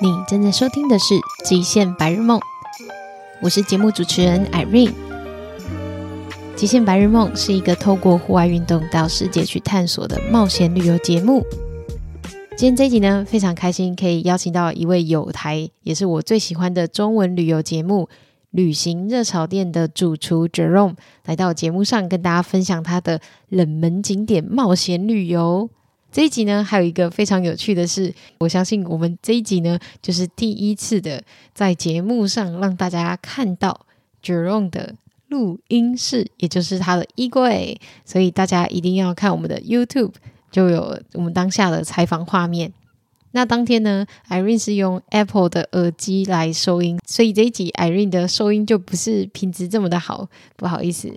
你正在收听的是《极限白日梦》，我是节目主持人 Irene。《极限白日梦》是一个透过户外运动到世界去探索的冒险旅游节目。今天这一集呢，非常开心可以邀请到一位友台，也是我最喜欢的中文旅游节目《旅行热炒店》的主厨 Jerome 来到节目上，跟大家分享他的冷门景点冒险旅游。这一集呢，还有一个非常有趣的是，我相信我们这一集呢，就是第一次的在节目上让大家看到 Jerome 的录音室，也就是他的衣柜，所以大家一定要看我们的 YouTube，就有我们当下的采访画面。那当天呢，Irene 是用 Apple 的耳机来收音，所以这一集 Irene 的收音就不是品质这么的好，不好意思。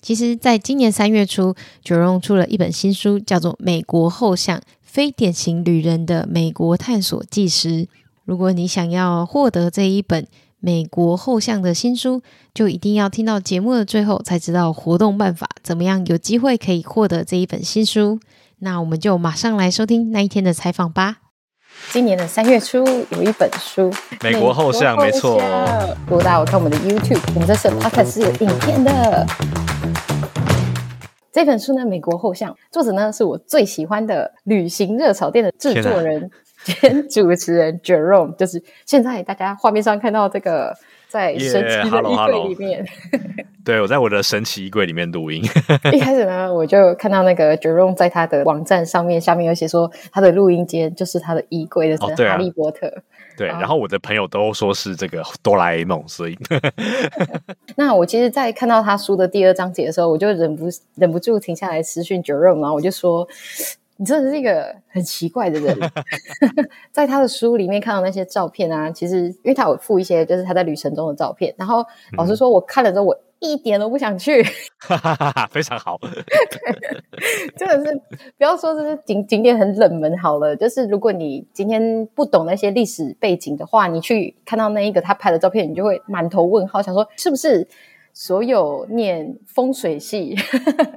其实，在今年三月初，Jerome 出了一本新书，叫做《美国后巷：非典型旅人的美国探索纪实》。如果你想要获得这一本《美国后巷》的新书，就一定要听到节目的最后，才知道活动办法，怎么样有机会可以获得这一本新书。那我们就马上来收听那一天的采访吧。今年的三月初有一本书《美国后巷》，没错。如果大家有看我们的 YouTube，我们这是 Podcast 是有影片的。这本书呢，《美国后巷》，作者呢是我最喜欢的旅行热炒店的制作人 兼主持人 Jerome，就是现在大家画面上看到这个。在神奇的衣柜里面，yeah，对，我在我的神奇衣柜里面录音。一开始呢，我就看到那个 Jerome 在他的网站上面，下面有写说他的录音间就是他的衣柜的，是哈利波特。哦对，然后我的朋友都说是这个哆啦 A 梦，所以 那我其实，在看到他书的第二章节的时候，我就忍不忍不住停下来私讯 Jerome，然后我就说。你真的是一个很奇怪的人，在他的书里面看到那些照片啊，其实因为他有附一些就是他在旅程中的照片，然后老实说，我看了之后我一点都不想去，非常好，真的是不要说这是景景点很冷门好了，就是如果你今天不懂那些历史背景的话，你去看到那一个他拍的照片，你就会满头问号，想说是不是？所有念风水系、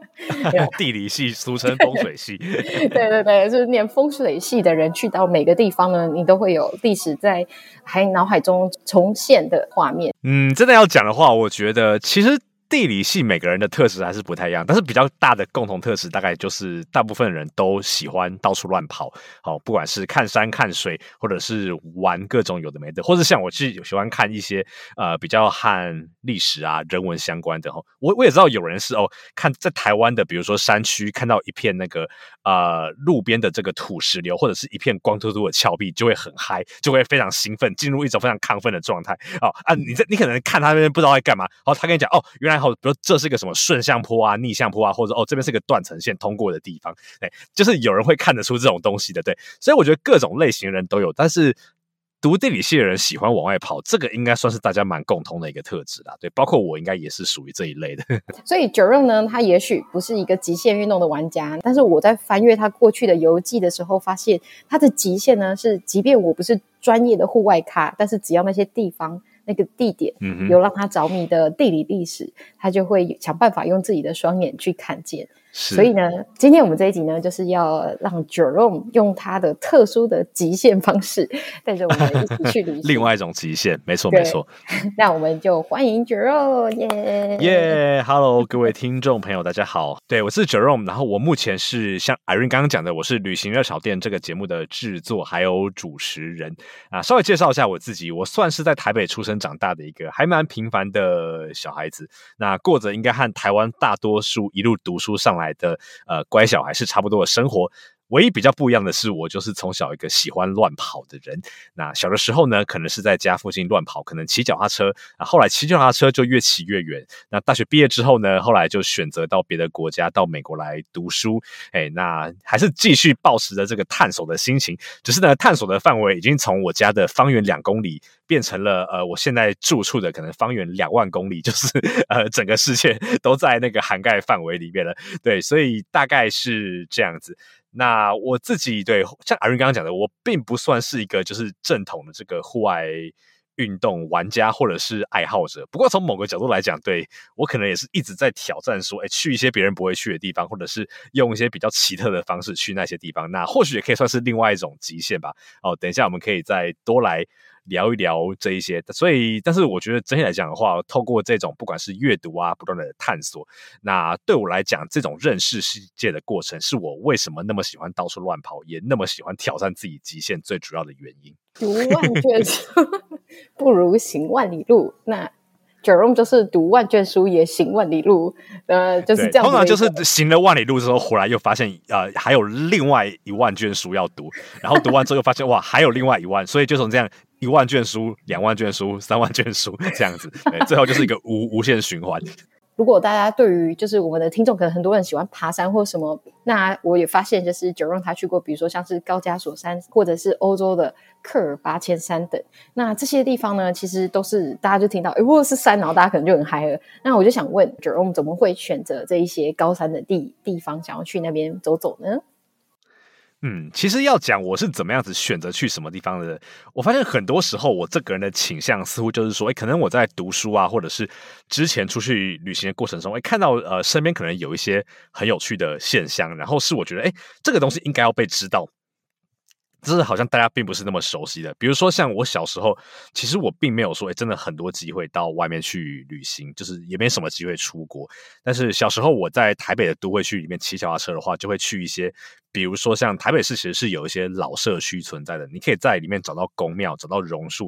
地理系，俗称风水系，对对对，就是念风水系的人去到每个地方呢，你都会有历史在还脑海中重现的画面。嗯，真的要讲的话，我觉得其实。地理系每个人的特质还是不太一样，但是比较大的共同特质大概就是大部分人都喜欢到处乱跑，好，不管是看山看水，或者是玩各种有的没的，或者像我是喜欢看一些呃比较和历史啊人文相关的哈。我我也知道有人是哦，看在台湾的，比如说山区看到一片那个呃路边的这个土石流，或者是一片光秃秃的峭壁，就会很嗨，就会非常兴奋，进入一种非常亢奋的状态。哦啊，你这你可能看他那边不知道在干嘛，然后他跟你讲哦，原来。然后，比如这是一个什么顺向坡啊、逆向坡啊，或者哦，这边是个断层线通过的地方，对，就是有人会看得出这种东西的，对。所以我觉得各种类型的人都有，但是读地理系的人喜欢往外跑，这个应该算是大家蛮共通的一个特质啦，对。包括我应该也是属于这一类的。所以 Jerome 呢，他也许不是一个极限运动的玩家，但是我在翻阅他过去的游记的时候，发现他的极限呢是，即便我不是专业的户外咖，但是只要那些地方。那个地点有让他着迷的地理历史，他就会想办法用自己的双眼去看见。所以呢，今天我们这一集呢，就是要让 Jerome 用他的特殊的极限方式，带着我们一起去旅行。另外一种极限，没错没错。那我们就欢迎 Jerome，耶耶，Hello，各位听众朋友，大家好。对，我是 Jerome，然后我目前是像 Irene 刚刚讲的，我是旅行热炒店这个节目的制作还有主持人啊。稍微介绍一下我自己，我算是在台北出生长大的一个还蛮平凡的小孩子，那过着应该和台湾大多数一路读书上来买的呃乖小孩是差不多的生活，唯一比较不一样的是，我就是从小一个喜欢乱跑的人。那小的时候呢，可能是在家附近乱跑，可能骑脚踏车啊。后来骑脚踏车就越骑越远。那大学毕业之后呢，后来就选择到别的国家，到美国来读书。哎，那还是继续抱持着这个探索的心情，只是呢，探索的范围已经从我家的方圆两公里。变成了呃，我现在住处的可能方圆两万公里，就是 呃，整个世界都在那个涵盖范围里面了。对，所以大概是这样子。那我自己对，像阿云刚刚讲的，我并不算是一个就是正统的这个户外运动玩家或者是爱好者。不过从某个角度来讲，对我可能也是一直在挑战说，哎，去一些别人不会去的地方，或者是用一些比较奇特的方式去那些地方。那或许也可以算是另外一种极限吧。哦，等一下我们可以再多来。聊一聊这一些，所以，但是我觉得整体来讲的话，透过这种不管是阅读啊，不断的探索，那对我来讲，这种认识世界的过程，是我为什么那么喜欢到处乱跑，也那么喜欢挑战自己极限最主要的原因。读万卷书 不如行万里路，那。Jerome 就是读万卷书也行万里路，呃，就是这样。通常就是行了万里路之后，回来又发现，呃，还有另外一万卷书要读，然后读完之后又发现，哇，还有另外一万，所以就从这样一万卷书、两万卷书、三万卷书这样子，对，最后就是一个无无限循环。如果大家对于就是我们的听众，可能很多人喜欢爬山或什么，那我也发现就是 Jerome 他去过，比如说像是高加索山，或者是欧洲的克尔巴阡山等，那这些地方呢，其实都是大家就听到，哎，或是山，然后大家可能就很嗨了。那我就想问 Jerome，怎么会选择这一些高山的地地方，想要去那边走走呢？嗯，其实要讲我是怎么样子选择去什么地方的，我发现很多时候我这个人的倾向似乎就是说，诶，可能我在读书啊，或者是之前出去旅行的过程中，哎，看到呃身边可能有一些很有趣的现象，然后是我觉得，诶，这个东西应该要被知道。这是好像大家并不是那么熟悉的，比如说像我小时候，其实我并没有说，诶，真的很多机会到外面去旅行，就是也没什么机会出国。但是小时候我在台北的都会区里面骑脚踏车的话，就会去一些，比如说像台北市其实是有一些老社区存在的，你可以在里面找到公庙，找到榕树。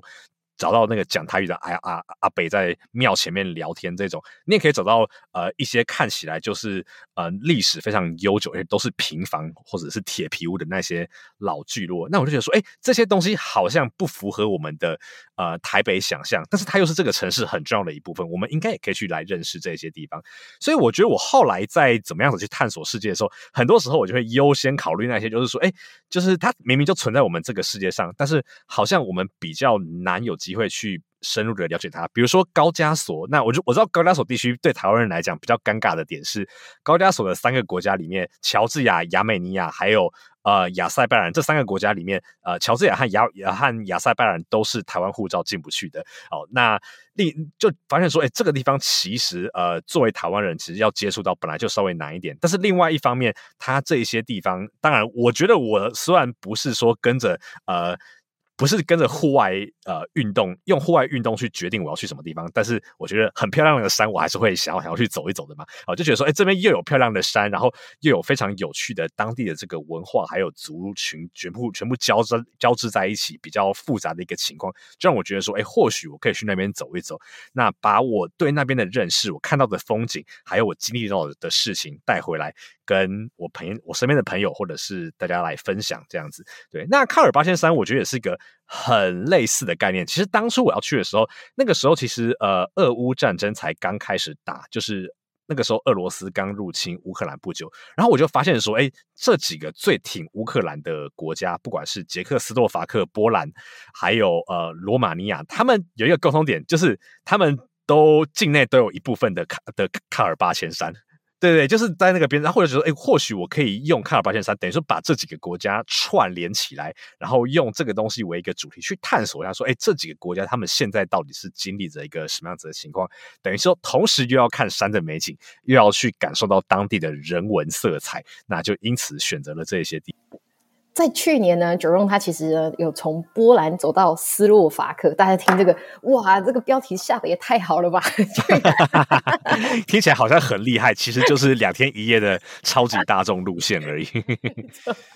找到那个讲台语的阿阿阿北在庙前面聊天，这种你也可以找到呃一些看起来就是呃历史非常悠久，而且都是平房或者是铁皮屋的那些老聚落。那我就觉得说，哎，这些东西好像不符合我们的呃台北想象，但是它又是这个城市很重要的一部分，我们应该也可以去来认识这些地方。所以我觉得我后来在怎么样子去探索世界的时候，很多时候我就会优先考虑那些，就是说，哎，就是它明明就存在我们这个世界上，但是好像我们比较难有机会去深入的了解它，比如说高加索。那我就我知道高加索地区对台湾人来讲比较尴尬的点是，高加索的三个国家里面，乔治亚、亚美尼亚还有呃亚塞拜然这三个国家里面，呃乔治亚和亚和亚塞拜然都是台湾护照进不去的。哦，那另就发现说，哎，这个地方其实呃作为台湾人，其实要接触到本来就稍微难一点。但是另外一方面，它这一些地方，当然我觉得我虽然不是说跟着呃。不是跟着户外呃运动，用户外运动去决定我要去什么地方，但是我觉得很漂亮的山，我还是会想要想要去走一走的嘛。啊，就觉得说，哎，这边又有漂亮的山，然后又有非常有趣的当地的这个文化，还有族群全部全部交织交织在一起，比较复杂的一个情况，就让我觉得说，哎，或许我可以去那边走一走，那把我对那边的认识，我看到的风景，还有我经历到的事情带回来。跟我朋友、我身边的朋友，或者是大家来分享这样子。对，那卡尔巴千山，我觉得也是一个很类似的概念。其实当初我要去的时候，那个时候其实呃，俄乌战争才刚开始打，就是那个时候俄罗斯刚入侵乌克兰不久。然后我就发现说，哎，这几个最挺乌克兰的国家，不管是捷克斯洛伐克、波兰，还有呃罗马尼亚，他们有一个共同点，就是他们都境内都有一部分的卡的卡尔巴千山。对对，就是在那个边，上或者说，哎，或许我可以用喀尔八千山，等于说把这几个国家串联起来，然后用这个东西为一个主题去探索一下，说，哎，这几个国家他们现在到底是经历着一个什么样子的情况？等于说，同时又要看山的美景，又要去感受到当地的人文色彩，那就因此选择了这些地方。在去年呢，Jerome 他其实呢有从波兰走到斯洛伐克。大家听这个，哇，这个标题下的也太好了吧！听起来好像很厉害，其实就是两天一夜的超级大众路线而已。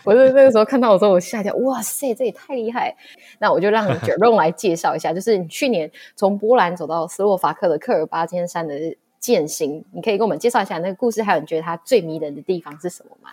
我是那个时候看到的时候，我吓一跳，哇塞，这也太厉害！那我就让 Jerome 来介绍一下，就是你去年从波兰走到斯洛伐克的科尔巴尖山的健行，你可以给我们介绍一下那个故事，还有你觉得它最迷人的地方是什么吗？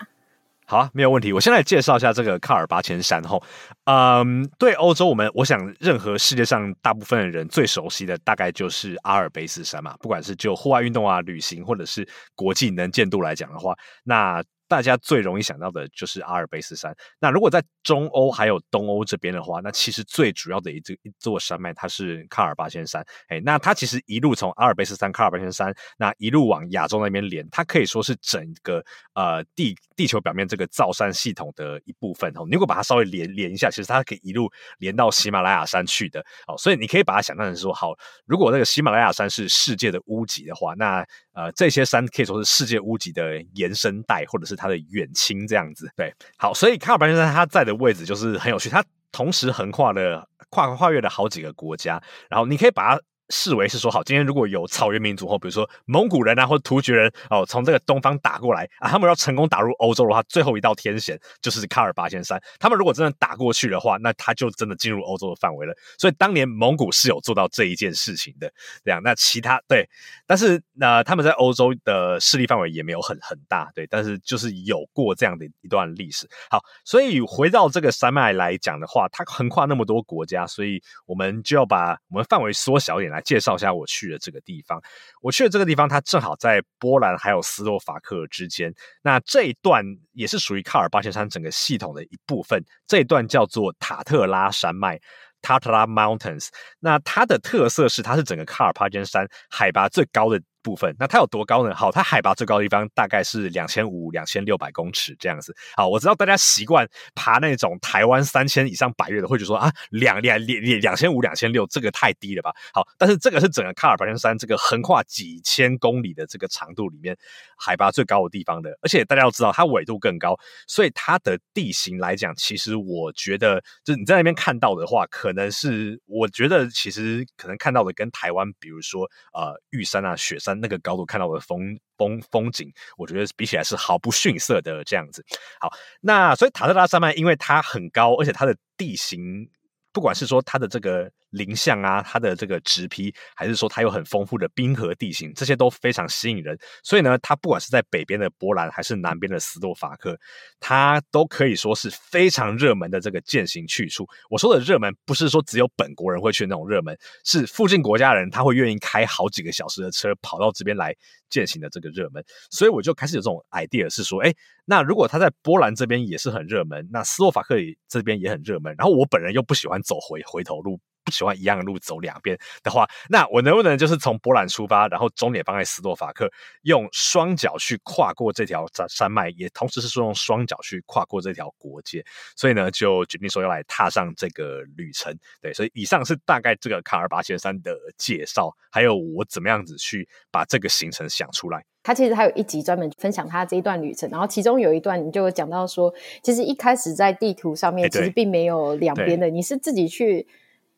好啊，没有问题。我先来介绍一下这个喀尔巴千山吼，嗯，对欧洲，我们我想任何世界上大部分的人最熟悉的大概就是阿尔卑斯山嘛。不管是就户外运动啊、旅行，或者是国际能见度来讲的话，那大家最容易想到的就是阿尔卑斯山。那如果在中欧还有东欧这边的话，那其实最主要的一座一座山脉，它是喀尔巴阡山。哎，那它其实一路从阿尔卑斯山、喀尔巴阡山，那一路往亚洲那边连，它可以说是整个呃地地球表面这个造山系统的一部分哦。你如果把它稍微连连一下，其实它可以一路连到喜马拉雅山去的哦。所以你可以把它想象成说，好，如果那个喜马拉雅山是世界的屋脊的话，那呃这些山可以说是世界屋脊的延伸带，或者是它的远亲这样子。对，好，所以喀尔巴阡山它在的位置就是很有趣，它同时横跨了跨跨越了好几个国家，然后你可以把它。视为是说好，今天如果有草原民族或比如说蒙古人啊，或者突厥人哦，从这个东方打过来啊，他们要成功打入欧洲的话，最后一道天险就是喀尔巴阡山。他们如果真的打过去的话，那他就真的进入欧洲的范围了。所以当年蒙古是有做到这一件事情的，这样。那其他对，但是那、呃、他们在欧洲的势力范围也没有很很大，对，但是就是有过这样的一段历史。好，所以回到这个山脉来讲的话，它横跨那么多国家，所以我们就要把我们范围缩小一点。来介绍一下我去的这个地方。我去的这个地方，它正好在波兰还有斯洛伐克之间。那这一段也是属于卡尔巴阡山整个系统的一部分。这一段叫做塔特拉山脉 （Tatra Mountains）。那它的特色是，它是整个卡尔巴阡山海拔最高的部分，那它有多高呢？好，它海拔最高的地方大概是两千五、两千六百公尺这样子。好，我知道大家习惯爬那种台湾三千以上百岳的，会觉得说啊，两两两两千五、两千六，这个太低了吧？好，但是这个是整个喀尔巴阡山这个横跨几千公里的这个长度里面海拔最高的地方的，而且大家要知道它纬度更高，所以它的地形来讲，其实我觉得就是你在那边看到的话，可能是我觉得其实可能看到的跟台湾，比如说呃玉山啊、雪山。那个高度看到的风风风景，我觉得比起来是毫不逊色的这样子。好，那所以塔特拉山脉因为它很高，而且它的地形，不管是说它的这个。林相啊，它的这个植被，还是说它有很丰富的冰河地形，这些都非常吸引人。所以呢，它不管是在北边的波兰，还是南边的斯洛伐克，它都可以说是非常热门的这个践行去处。我说的热门，不是说只有本国人会去那种热门，是附近国家人他会愿意开好几个小时的车跑到这边来践行的这个热门。所以我就开始有这种 idea，是说，哎，那如果他在波兰这边也是很热门，那斯洛伐克这边也很热门，然后我本人又不喜欢走回回头路。不喜欢一样的路走两遍的话，那我能不能就是从波兰出发，然后终点放在斯洛伐克，用双脚去跨过这条山山脉，也同时是说用双脚去跨过这条国界，所以呢，就决定说要来踏上这个旅程。对，所以以上是大概这个卡尔巴阡山的介绍，还有我怎么样子去把这个行程想出来。他其实还有一集专门分享他这一段旅程，然后其中有一段你就讲到说，其实一开始在地图上面其实并没有两边的，你是自己去。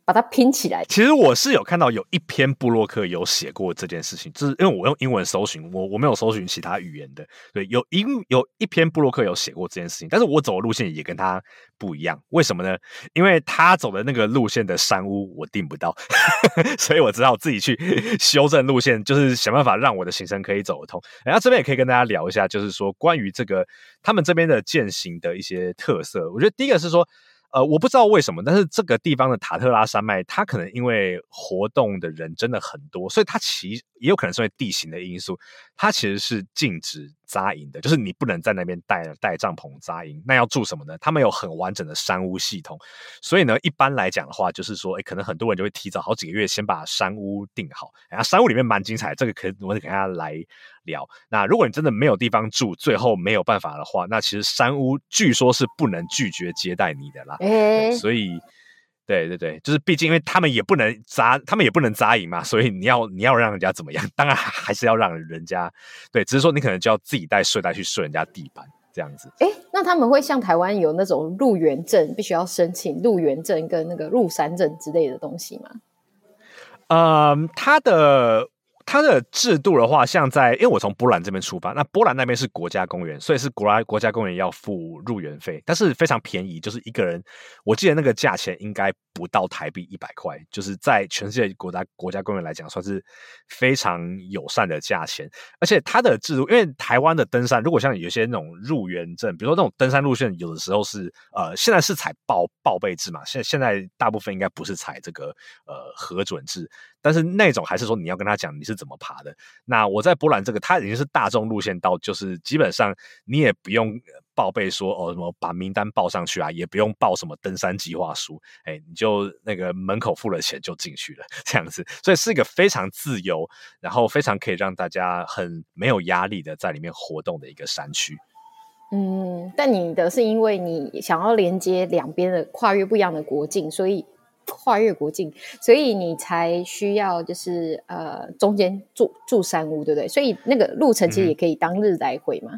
把它拼起来。其实我是有看到有一篇部落客有写过这件事情，就是因为我用英文搜寻，我我没有搜寻其他语言的。对，有一有一篇部落客有写过这件事情，但是我走的路线也跟他不一样。为什么呢？因为他走的那个路线的山屋我订不到，所以我只好自己去修正路线，就是想办法让我的行程可以走得通。然后这边也可以跟大家聊一下，就是说关于这个他们这边的践行的一些特色。我觉得第一个是说。呃，我不知道为什么，但是这个地方的塔特拉山脉，它可能因为活动的人真的很多，所以它其也有可能是因为地形的因素，它其实是禁止扎营的，就是你不能在那边带带帐篷扎营。那要住什么呢？他们有很完整的山屋系统，所以呢，一般来讲的话，就是说，诶，可能很多人就会提早好几个月先把山屋定好。然后山屋里面蛮精彩，这个可以我给大家来聊。那如果你真的没有地方住，最后没有办法的话，那其实山屋据说是不能拒绝接待你的啦。欸、所以，对对对，就是毕竟因为他们也不能扎，他们也不能扎营嘛，所以你要你要让人家怎么样？当然还是要让人家对，只是说你可能就要自己带睡袋去睡人家地板这样子。哎，那他们会像台湾有那种入园证，必须要申请入园证跟那个入山证之类的东西吗？嗯，他的。它的制度的话，像在，因为我从波兰这边出发，那波兰那边是国家公园，所以是国家国家公园要付入园费，但是非常便宜，就是一个人，我记得那个价钱应该不到台币一百块，就是在全世界国家国家公园来讲，算是非常友善的价钱。而且它的制度，因为台湾的登山，如果像有些那种入园证，比如说那种登山路线，有的时候是呃，现在是采报报备制嘛，现现在大部分应该不是采这个呃核准制。但是那种还是说你要跟他讲你是怎么爬的。那我在波兰这个，它已经是大众路线到，就是基本上你也不用报备说哦什么把名单报上去啊，也不用报什么登山计划书，哎，你就那个门口付了钱就进去了 这样子，所以是一个非常自由，然后非常可以让大家很没有压力的在里面活动的一个山区。嗯，但你的是因为你想要连接两边的跨越不一样的国境，所以跨越国境，所以你才需要就是呃中间住住山屋，对不对？所以那个路程其实也可以当日来回嘛。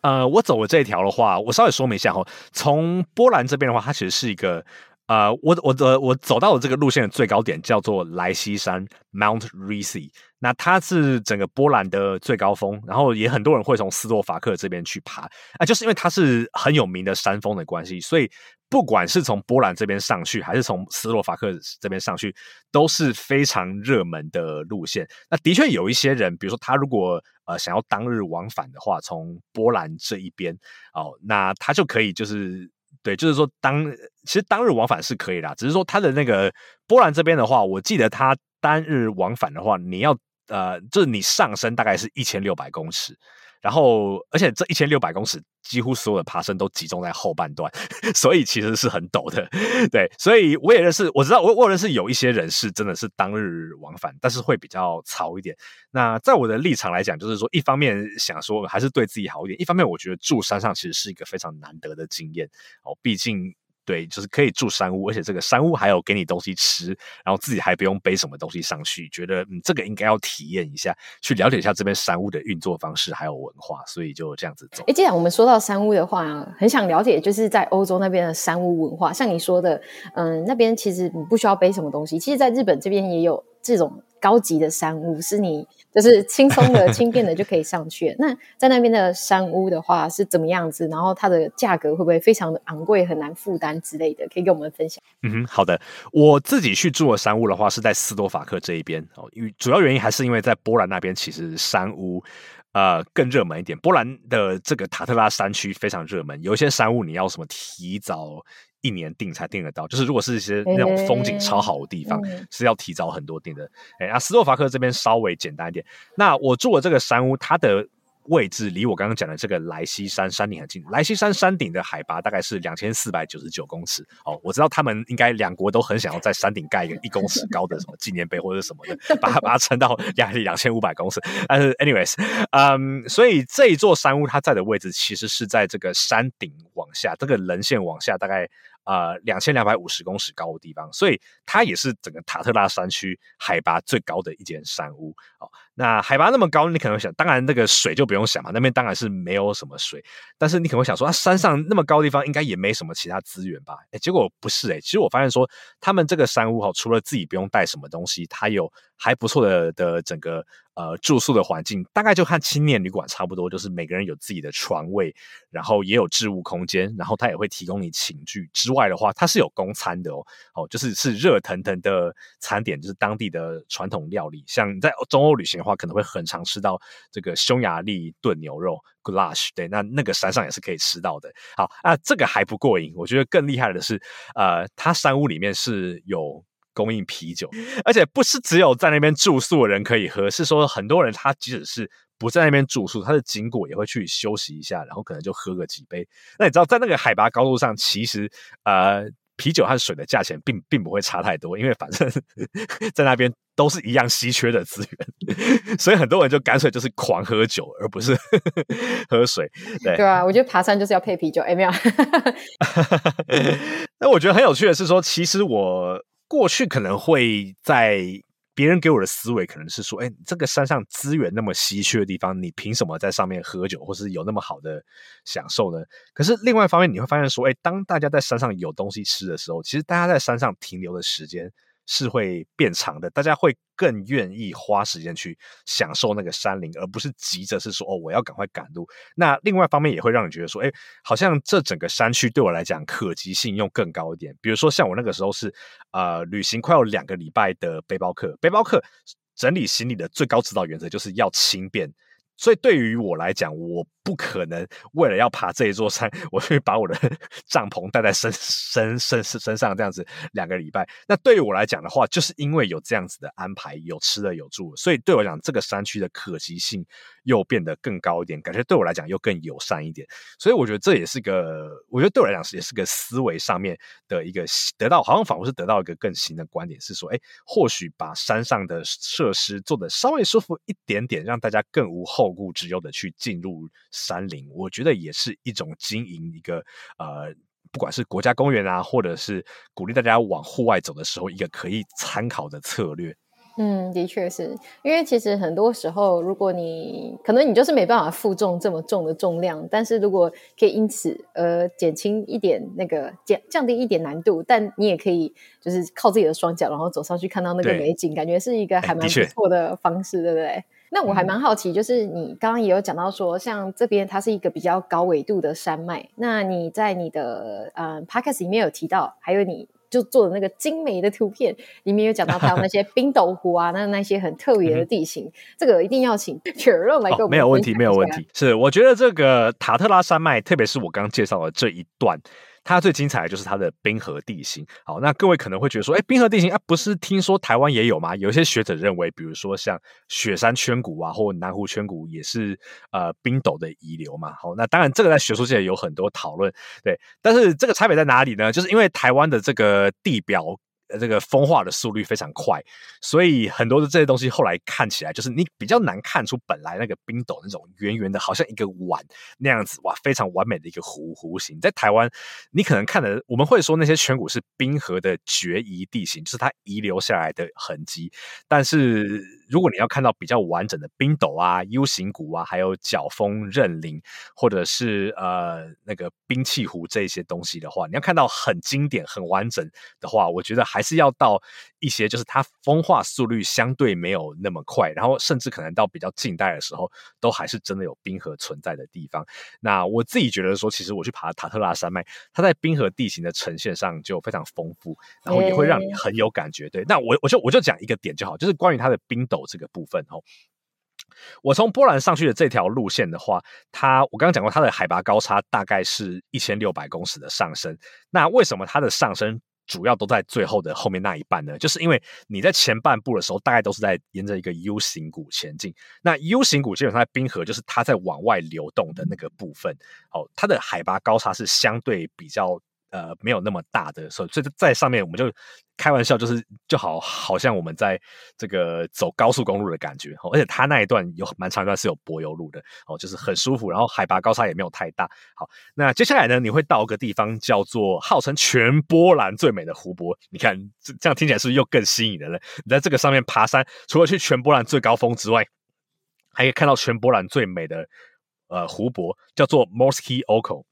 嗯、呃，我走的这一条的话，我稍微说明一下哈，从波兰这边的话，它其实是一个。呃，我我的我走到的这个路线的最高点叫做莱西山 （Mount Risi），那它是整个波兰的最高峰，然后也很多人会从斯洛伐克这边去爬，啊、呃，就是因为它是很有名的山峰的关系，所以不管是从波兰这边上去，还是从斯洛伐克这边上去，都是非常热门的路线。那的确有一些人，比如说他如果呃想要当日往返的话，从波兰这一边哦，那他就可以就是。对，就是说当其实当日往返是可以啦，只是说他的那个波兰这边的话，我记得他单日往返的话，你要呃，就是你上升大概是一千六百公尺。然后，而且这一千六百公尺，几乎所有的爬升都集中在后半段，所以其实是很陡的。对，所以我也认识，我知道我我认识有一些人是真的是当日往返，但是会比较潮一点。那在我的立场来讲，就是说，一方面想说还是对自己好一点，一方面我觉得住山上其实是一个非常难得的经验哦，毕竟。对，就是可以住山屋，而且这个山屋还有给你东西吃，然后自己还不用背什么东西上去，觉得嗯，这个应该要体验一下，去了解一下这边山屋的运作方式还有文化，所以就这样子走。哎，既然我们说到山屋的话，很想了解，就是在欧洲那边的山屋文化，像你说的，嗯，那边其实你不需要背什么东西，其实在日本这边也有这种高级的山屋，是你。就是轻松的、轻便的就可以上去。那在那边的山屋的话是怎么样子？然后它的价格会不会非常的昂贵，很难负担之类的？可以跟我们分享。嗯哼，好的。我自己去住的山屋的话是在斯多法克这一边哦，因为主要原因还是因为在波兰那边其实山屋呃更热门一点。波兰的这个塔特拉山区非常热门，有一些山屋你要什么提早。一年订才订得到，就是如果是一些那种风景超好的地方，欸、是要提早很多订的。哎、欸，啊，斯洛伐克这边稍微简单一点。那我住的这个山屋，它的位置离我刚刚讲的这个莱西山山顶很近。莱西山山顶的海拔大概是两千四百九十九公尺。哦，我知道他们应该两国都很想要在山顶盖一个一公尺高的什么纪念碑或者什么的，把它把它撑到两两千五百公尺。但是，anyways，嗯，所以这一座山屋它在的位置其实是在这个山顶往下，这个棱线往下大概。呃，两千两百五十公尺高的地方，所以它也是整个塔特拉山区海拔最高的一间山屋哦。那海拔那么高，你可能会想，当然那个水就不用想嘛，那边当然是没有什么水。但是你可能会想说，啊，山上那么高的地方，应该也没什么其他资源吧？哎，结果不是哎，其实我发现说，他们这个山屋哈，除了自己不用带什么东西，它有还不错的的整个。呃，住宿的环境大概就和青年旅馆差不多，就是每个人有自己的床位，然后也有置物空间，然后他也会提供你寝具。之外的话，它是有供餐的哦，哦，就是是热腾腾的餐点，就是当地的传统料理。像在中欧旅行话，可能会很常吃到这个匈牙利炖牛肉 Goulash，对，那那个山上也是可以吃到的。好，那这个还不过瘾，我觉得更厉害的是，呃，它山屋里面是有。供应啤酒，而且不是只有在那边住宿的人可以喝，是说很多人他即使是不在那边住宿，他的经过也会去休息一下，然后可能就喝个几杯。那你知道，在那个海拔高度上，其实呃啤酒和水的价钱并并不会差太多，因为反正 在那边都是一样稀缺的资源，所以很多人就干脆就是狂喝酒，而不是 喝水。对对啊，我觉得爬山就是要配啤酒。哎，没有。那我觉得很有趣的是说，其实我。过去可能会在别人给我的思维可能是说，哎，这个山上资源那么稀缺的地方，你凭什么在上面喝酒，或是有那么好的享受呢？可是另外一方面，你会发现说，哎，当大家在山上有东西吃的时候，其实大家在山上停留的时间。是会变长的，大家会更愿意花时间去享受那个山林，而不是急着是说哦，我要赶快赶路。那另外一方面也会让你觉得说，哎，好像这整个山区对我来讲可及性又更高一点。比如说像我那个时候是呃旅行快要两个礼拜的背包客，背包客整理行李的最高指导原则就是要轻便。所以对于我来讲，我不可能为了要爬这一座山，我去把我的 帐篷带在身身身身上这样子两个礼拜。那对于我来讲的话，就是因为有这样子的安排，有吃的有住，所以对我讲，这个山区的可及性又变得更高一点，感觉对我来讲又更友善一点。所以我觉得这也是个，我觉得对我来讲也是个思维上面的一个得到，好像仿佛是得到一个更新的观点，是说，哎，或许把山上的设施做得稍微舒服一点点，让大家更无。后顾之忧的去进入山林，我觉得也是一种经营一个呃，不管是国家公园啊，或者是鼓励大家往户外走的时候，一个可以参考的策略。嗯，的确是因为其实很多时候，如果你可能你就是没办法负重这么重的重量，但是如果可以因此呃减轻一点那个降降低一点难度，但你也可以就是靠自己的双脚，然后走上去看到那个美景，感觉是一个还蛮不错的方式，对不对？那我还蛮好奇，就是你刚刚也有讲到说，像这边它是一个比较高纬度的山脉，那你在你的呃 podcast 里面有提到，还有你就做的那个精美的图片里面有讲到，还有那些冰斗湖啊，那那些很特别的地形，这个一定要请 Jerome 来给我们、哦。没有问题，没有问题。是，我觉得这个塔特拉山脉，特别是我刚刚介绍的这一段。它最精彩的就是它的冰河地形。好，那各位可能会觉得说，哎，冰河地形啊，不是听说台湾也有吗？有一些学者认为，比如说像雪山圈谷啊，或南湖圈谷，也是呃冰斗的遗留嘛。好，那当然这个在学术界有很多讨论，对。但是这个差别在哪里呢？就是因为台湾的这个地表。呃，这个风化的速率非常快，所以很多的这些东西后来看起来，就是你比较难看出本来那个冰斗那种圆圆的，好像一个碗那样子，哇，非常完美的一个弧弧形。在台湾，你可能看的，我们会说那些圈谷是冰河的决遗地形，就是它遗留下来的痕迹，但是。如果你要看到比较完整的冰斗啊、U 型谷啊，还有角峰认领，或者是呃那个冰碛湖这些东西的话，你要看到很经典、很完整的话，我觉得还是要到一些就是它风化速率相对没有那么快，然后甚至可能到比较近代的时候，都还是真的有冰河存在的地方。那我自己觉得说，其实我去爬塔特拉山脉，它在冰河地形的呈现上就非常丰富，然后也会让你很有感觉。对，那我我就我就讲一个点就好，就是关于它的冰斗。这个部分哦，我从波兰上去的这条路线的话，它我刚刚讲过，它的海拔高差大概是一千六百公尺的上升。那为什么它的上升主要都在最后的后面那一半呢？就是因为你在前半部的时候，大概都是在沿着一个 U 型谷前进。那 U 型谷基本上在冰河，就是它在往外流动的那个部分。哦，它的海拔高差是相对比较。呃，没有那么大的，所以所以在上面我们就开玩笑，就是就好好像我们在这个走高速公路的感觉，而且它那一段有蛮长一段是有柏油路的，哦，就是很舒服，然后海拔高差也没有太大。好，那接下来呢，你会到一个地方叫做号称全波兰最美的湖泊，你看这这样听起来是不是又更吸引人了？你在这个上面爬山，除了去全波兰最高峰之外，还可以看到全波兰最美的呃湖泊，叫做 Morskie Oko。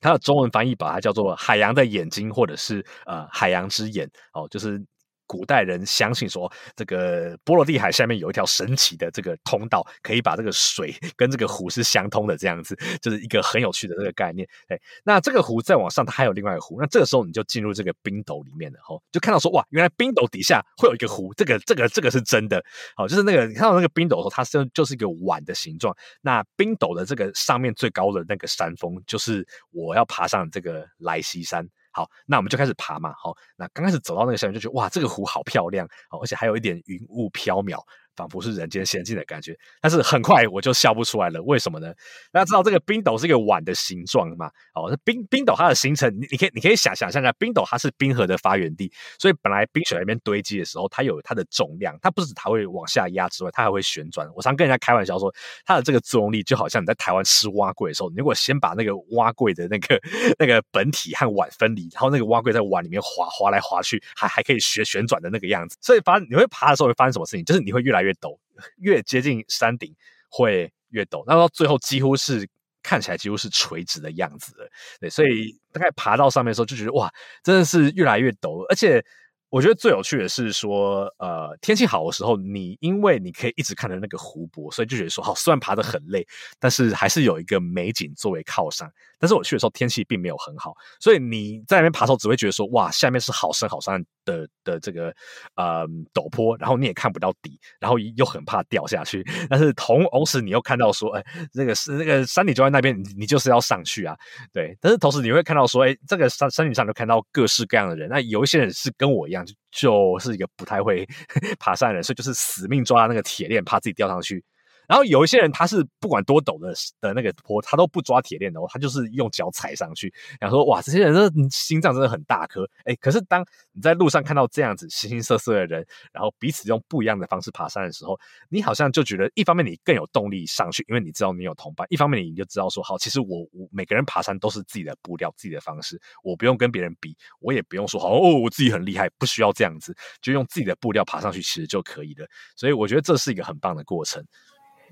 它的中文翻译把它叫做“海洋的眼睛”或者是呃“海洋之眼”哦，就是。古代人相信说，这个波罗的海下面有一条神奇的这个通道，可以把这个水跟这个湖是相通的，这样子 就是一个很有趣的这个概念。哎，那这个湖再往上，它还有另外一个湖。那这个时候你就进入这个冰斗里面了，吼，就看到说，哇，原来冰斗底下会有一个湖，这个这个这个是真的。好，就是那个你看到那个冰斗的时候，它是就是一个碗的形状。那冰斗的这个上面最高的那个山峰，就是我要爬上这个莱西山。好，那我们就开始爬嘛。好，那刚开始走到那个下面就觉得哇，这个湖好漂亮，而且还有一点云雾飘渺。仿佛是人间仙境的感觉，但是很快我就笑不出来了。为什么呢？大家知道这个冰斗是一个碗的形状嘛？哦，冰冰斗它的形成，你你可以你可以想想象一下，冰斗它是冰河的发源地，所以本来冰雪那边堆积的时候，它有它的重量，它不止它会往下压之外，它还会旋转。我常跟人家开玩笑说，它的这个作用力就好像你在台湾吃蛙柜的时候，你如果先把那个蛙柜的那个那个本体和碗分离，然后那个蛙柜在碗里面滑滑来滑去，还还可以旋旋转的那个样子。所以发你会爬的时候会发生什么事情？就是你会越来越陡。越接近山顶会越陡，那到最后几乎是看起来几乎是垂直的样子了。对，所以大概爬到上面的时候就觉得哇，真的是越来越陡，而且我觉得最有趣的是说，呃，天气好的时候，你因为你可以一直看着那个湖泊，所以就觉得说，好，虽然爬得很累，但是还是有一个美景作为靠山。但是我去的时候天气并没有很好，所以你在那边爬的时候只会觉得说，哇，下面是好深好深的的这个呃陡坡，然后你也看不到底，然后又很怕掉下去。但是同同时你又看到说，哎，那个是那个山顶就在那边，你就是要上去啊，对。但是同时你会看到说，哎，这个山山顶上就看到各式各样的人，那有一些人是跟我一样，就就是一个不太会 爬山的人，所以就是死命抓那个铁链，怕自己掉上去。然后有一些人，他是不管多陡的的那个坡，他都不抓铁链的，他就是用脚踩上去。然后说，哇，这些人的心脏真的很大颗。哎，可是当你在路上看到这样子形形色色的人，然后彼此用不一样的方式爬山的时候，你好像就觉得，一方面你更有动力上去，因为你知道你有同伴；一方面你就知道说，好，其实我我每个人爬山都是自己的步调、自己的方式，我不用跟别人比，我也不用说好哦，我自己很厉害，不需要这样子，就用自己的步调爬上去，其实就可以了。所以我觉得这是一个很棒的过程。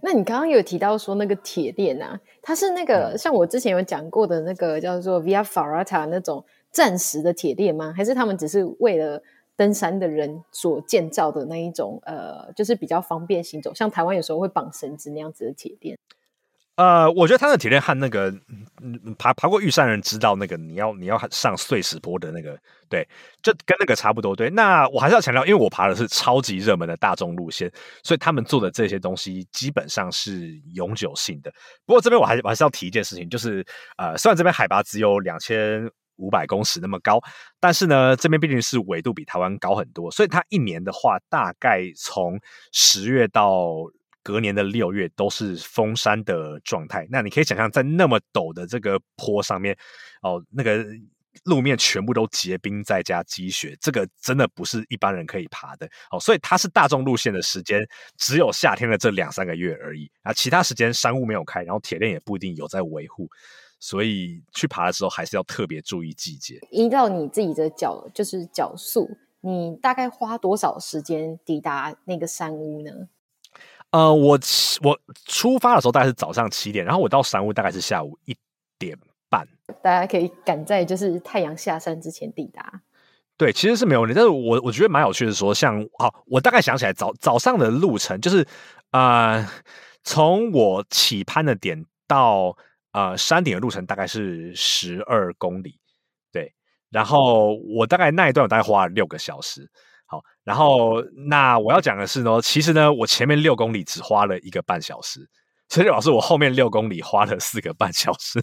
那你刚刚有提到说那个铁链啊，它是那个像我之前有讲过的那个叫做 Via Ferrata 那种暂时的铁链吗？还是他们只是为了登山的人所建造的那一种呃，就是比较方便行走，像台湾有时候会绑绳子那样子的铁链？呃，我觉得他的铁链和那个爬爬过玉山人知道那个你要你要上碎石坡的那个，对，就跟那个差不多。对，那我还是要强调，因为我爬的是超级热门的大众路线，所以他们做的这些东西基本上是永久性的。不过这边我还我还是要提一件事情，就是呃，虽然这边海拔只有两千五百公尺那么高，但是呢，这边毕竟是纬度比台湾高很多，所以它一年的话，大概从十月到隔年的六月都是封山的状态，那你可以想象，在那么陡的这个坡上面，哦，那个路面全部都结冰再加积雪，这个真的不是一般人可以爬的哦。所以它是大众路线的时间只有夏天的这两三个月而已啊，其他时间山屋没有开，然后铁链也不一定有在维护，所以去爬的时候还是要特别注意季节。依照你自己的脚就是脚速，你大概花多少时间抵达那个山屋呢？呃，我我出发的时候大概是早上七点，然后我到山屋大概是下午一点半。大家可以赶在就是太阳下山之前抵达。对，其实是没有问题，但是我我觉得蛮有趣的说，说像好，我大概想起来早早上的路程就是啊、呃，从我起攀的点到呃山顶的路程大概是十二公里，对，然后我大概那一段我大概花了六个小时。然后那我要讲的是呢，其实呢，我前面六公里只花了一个半小时，所以老师我后面六公里花了四个半小时，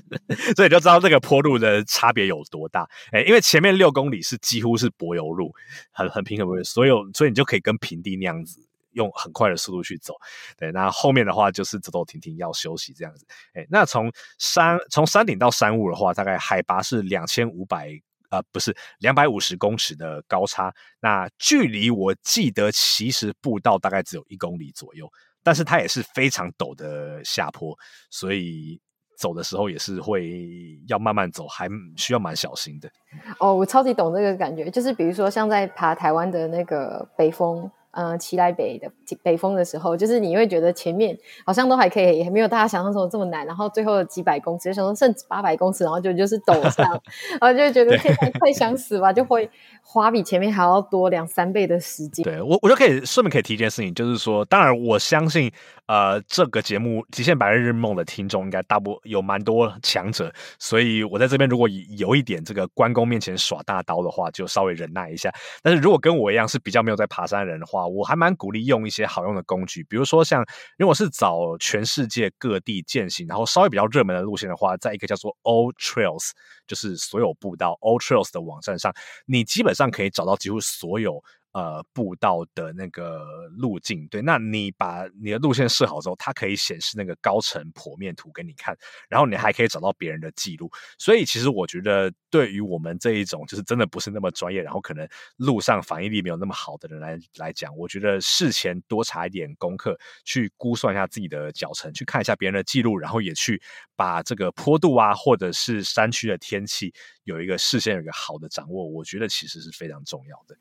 所以你就知道这个坡路的差别有多大。哎，因为前面六公里是几乎是柏油路，很很平很平所以所以你就可以跟平地那样子用很快的速度去走。对，那后面的话就是走走停停要休息这样子。哎，那从山从山顶到山雾的话，大概海拔是两千五百。啊、不是两百五十公尺的高差，那距离我记得其实步道大概只有一公里左右，但是它也是非常陡的下坡，所以走的时候也是会要慢慢走，还需要蛮小心的。哦，我超级懂这个感觉，就是比如说像在爬台湾的那个北峰。嗯，骑来北的北风的时候，就是你会觉得前面好像都还可以，也没有大家想象中这么难。然后最后几百公尺，想说甚至八百公尺，然后就就是陡上，然后就会觉得天哪，快想死吧，就会花比前面还要多两三倍的时间。对，我，我就可以顺便可以提一件事情，就是说，当然我相信，呃，这个节目《极限白日梦》的听众应该大部有蛮多强者，所以我在这边如果有一点这个关公面前耍大刀的话，就稍微忍耐一下。但是如果跟我一样是比较没有在爬山的人的话，我还蛮鼓励用一些好用的工具，比如说像如果是找全世界各地践行，然后稍微比较热门的路线的话，在一个叫做 All Trails，就是所有步道 All Trails 的网站上，你基本上可以找到几乎所有。呃，步道的那个路径，对，那你把你的路线设好之后，它可以显示那个高层剖面图给你看，然后你还可以找到别人的记录。所以，其实我觉得，对于我们这一种就是真的不是那么专业，然后可能路上反应力没有那么好的人来来讲，我觉得事前多查一点功课，去估算一下自己的脚程，去看一下别人的记录，然后也去把这个坡度啊，或者是山区的天气有一个事先有一个好的掌握，我觉得其实是非常重要的。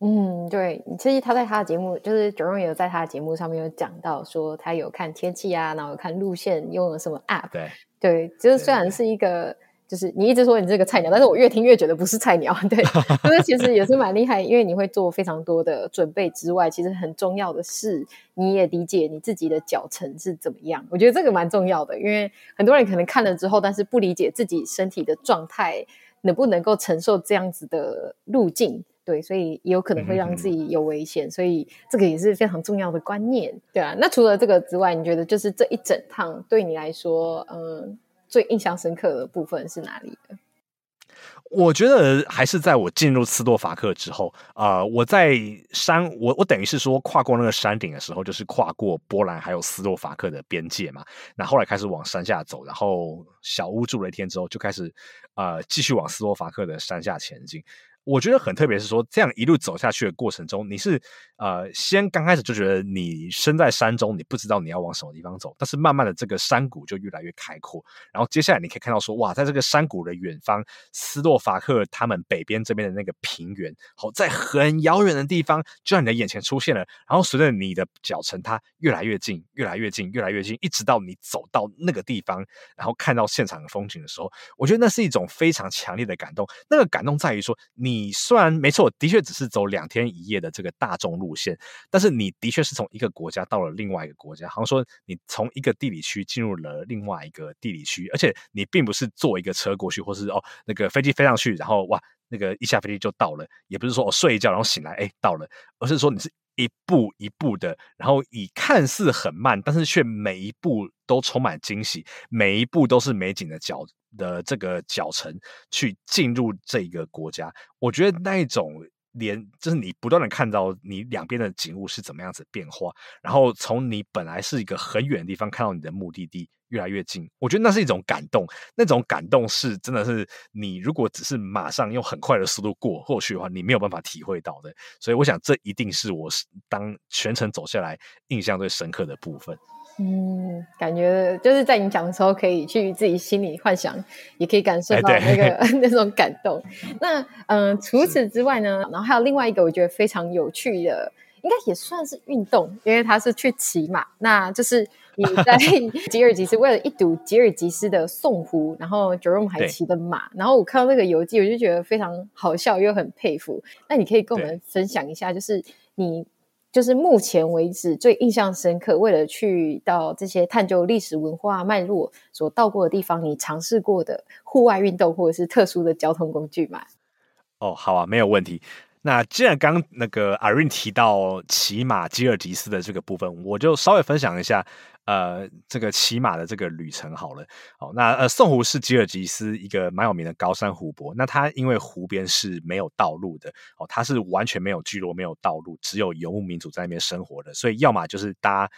嗯，对，其实他在他的节目，就是 Jerome 有在他的节目上面有讲到，说他有看天气啊，然后有看路线，用了什么 App。对，对，就是虽然是一个就是你一直说你这个菜鸟，但是我越听越觉得不是菜鸟，对，所以其实也是蛮厉害，因为你会做非常多的准备之外，其实很重要的是你也理解你自己的脚程是怎么样。我觉得这个蛮重要的，因为很多人可能看了之后，但是不理解自己身体的状态能不能够承受这样子的路径，对，所以也有可能会让自己有危险，所以这个也是非常重要的观念，对啊。那除了这个之外，你觉得就是这一整趟对你来说，嗯？最印象深刻的部分是哪里的？我觉得还是在我进入斯洛伐克之后啊、呃，我在山，我我等于是说跨过那个山顶的时候，就是跨过波兰还有斯洛伐克的边界嘛。那后来开始往山下走，然后小屋住了一天之后，就开始呃继续往斯洛伐克的山下前进。我觉得很特别，是说这样一路走下去的过程中，你是呃，先刚开始就觉得你身在山中，你不知道你要往什么地方走，但是慢慢的这个山谷就越来越开阔，然后接下来你可以看到说，哇，在这个山谷的远方，斯洛伐克他们北边这边的那个平原，好，在很遥远的地方就在你的眼前出现了，然后随着你的脚程，它越来越近，越来越近，越来越近，一直到你走到那个地方，然后看到现场的风景的时候，我觉得那是一种非常强烈的感动。那个感动在于说你。你虽然没错，的确只是走两天一夜的这个大众路线，但是你的确是从一个国家到了另外一个国家，好像说你从一个地理区进入了另外一个地理区，而且你并不是坐一个车过去，或是哦那个飞机飞上去，然后哇那个一下飞机就到了，也不是说我、睡一觉然后醒来哎到了，而是说你是一步一步的，然后以看似很慢，但是却每一步都充满惊喜，每一步都是美景的脚的这个脚程去进入这个国家，我觉得那一种连就是你不断的看到你两边的景物是怎么样子变化，然后从你本来是一个很远的地方看到你的目的地越来越近，我觉得那是一种感动，那种感动是真的是你如果只是马上用很快的速度过过去的话，你没有办法体会到的。所以我想这一定是我当全程走下来印象最深刻的部分。嗯，感觉就是在你讲的时候，可以去自己心里幻想，也可以感受到那个、欸、那种感动。那嗯、呃，除此之外呢，然后还有另外一个我觉得非常有趣的，应该也算是运动，因为他是去骑马。那就是你在 吉尔吉斯为了一睹吉尔吉斯的宋湖，然后 Jerome 还骑的马。然后我看到那个游记，我就觉得非常好笑又很佩服。那你可以跟我们分享一下，就是你。就是目前为止最印象深刻，为了去到这些探究历史文化脉络所到过的地方，你尝试过的户外运动或者是特殊的交通工具吗？哦，好啊，没有问题。那既然刚那个 Irene 提到骑马吉尔吉斯的这个部分，我就稍微分享一下，呃，这个骑马的这个旅程好了。好，那呃，宋湖是吉尔吉斯一个蛮有名的高山湖泊。那它因为湖边是没有道路的，哦，它是完全没有聚落、没有道路，只有游牧民族在那边生活的，所以要么就是搭。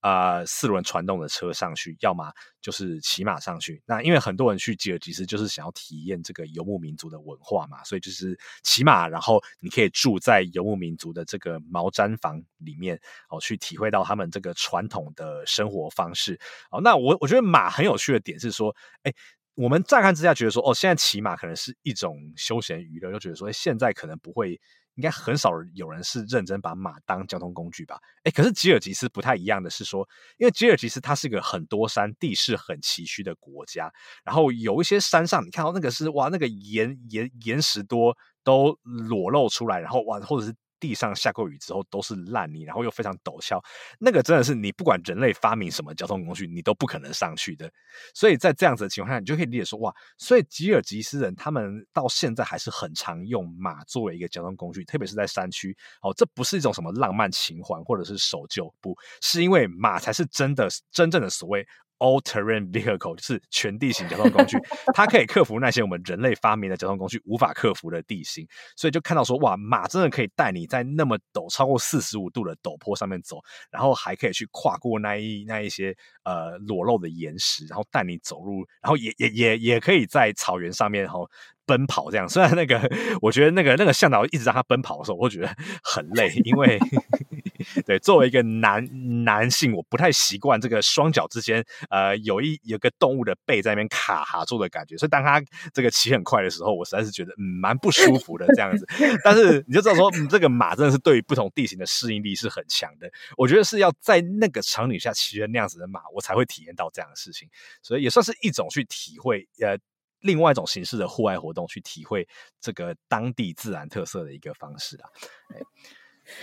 呃，四轮传动的车上去，要么就是骑马上去。那因为很多人去吉尔吉斯就是想要体验这个游牧民族的文化嘛，所以就是骑马，然后你可以住在游牧民族的这个毛毡房里面，哦，去体会到他们这个传统的生活方式。哦，那我我觉得马很有趣的点是说，哎，我们乍看之下觉得说，哦，现在骑马可能是一种休闲娱乐，又觉得说，现在可能不会。应该很少有人是认真把马当交通工具吧？诶，可是吉尔吉斯不太一样的是说，因为吉尔吉斯它是一个很多山、地势很崎岖的国家，然后有一些山上你看到那个是哇，那个岩岩岩石多都裸露出来，然后哇，或者是。地上下过雨之后都是烂泥，然后又非常陡峭，那个真的是你不管人类发明什么交通工具，你都不可能上去的。所以在这样子的情况下，你就可以理解说，哇，所以吉尔吉斯人他们到现在还是很常用马作为一个交通工具，特别是在山区。哦，这不是一种什么浪漫情怀或者是守旧，不是因为马才是真的真正的所谓。All-terrain vehicle 就是全地形交通工具，它可以克服那些我们人类发明的交通工具无法克服的地形，所以就看到说，哇，马真的可以带你在那么陡超过四十五度的陡坡上面走，然后还可以去跨过那一那一些呃裸露的岩石，然后带你走路，然后也也也也可以在草原上面然后奔跑这样。虽然那个 我觉得那个那个向导一直让他奔跑的时候，我觉得很累，因为。对，作为一个男男性，我不太习惯这个双脚之间，呃，有一有个动物的背在那边卡卡住的感觉，所以当他这个骑很快的时候，我实在是觉得嗯蛮不舒服的这样子。但是你就知道说，嗯，这个马真的是对于不同地形的适应力是很强的。我觉得是要在那个场景下骑着那样子的马，我才会体验到这样的事情。所以也算是一种去体会，呃。另外一种形式的户外活动，去体会这个当地自然特色的一个方式啊。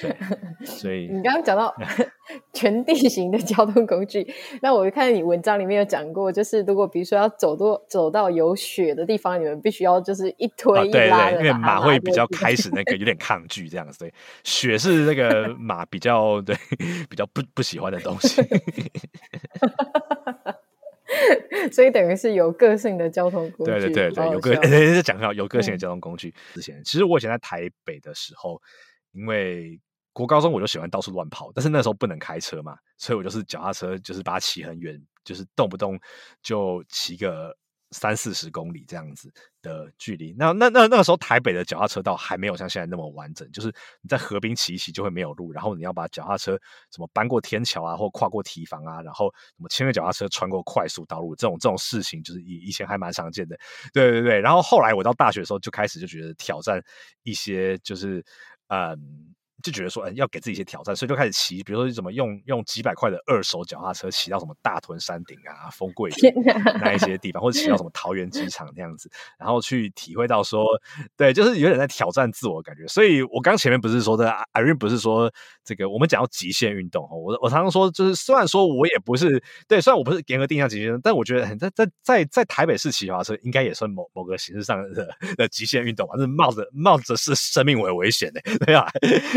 对，所 以你刚刚讲到 全地形的交通工具，那我看你文章里面有讲过，就是如果比如说要走多走到有雪的地方，你们必须要就是一推一拉对对，因为马会比较开始那个有点抗拒这样子，所以雪是那个马比较对 比较不不喜欢的东西。所以等于是有个性的交通工具，对对对对，有个在 讲到有个性的交通工具。之前其实我以前在台北的时候，因为国高中我就喜欢到处乱跑，但是那时候不能开车嘛，所以我就是脚踏车，就是把它骑很远，就是动不动就骑个。三四十公里这样子的距离，那那那那个时候台北的脚踏车道还没有像现在那么完整，就是你在河边骑一骑就会没有路，然后你要把脚踏车什么搬过天桥啊，或跨过堤防啊，然后什么牵着脚踏车穿过快速道路，这种这种事情就是以以前还蛮常见的，对对对。然后后来我到大学的时候就开始就觉得挑战一些就是嗯。就觉得说，嗯，要给自己一些挑战，所以就开始骑，比如说怎么用用几百块的二手脚踏车骑到什么大屯山顶啊、丰贵那一些地方，或者骑到什么桃园机场那样子，然后去体会到说，对，就是有点在挑战自我的感觉。所以我刚前面不是说的，Irene 不是说这个，我们讲到极限运动，我我常常说，就是虽然说我也不是对，虽然我不是严格定义极限，但我觉得在在在在台北市骑脚踏车应该也算某某个形式上的的极限运动，反正冒着冒着是生命为危险的，对啊，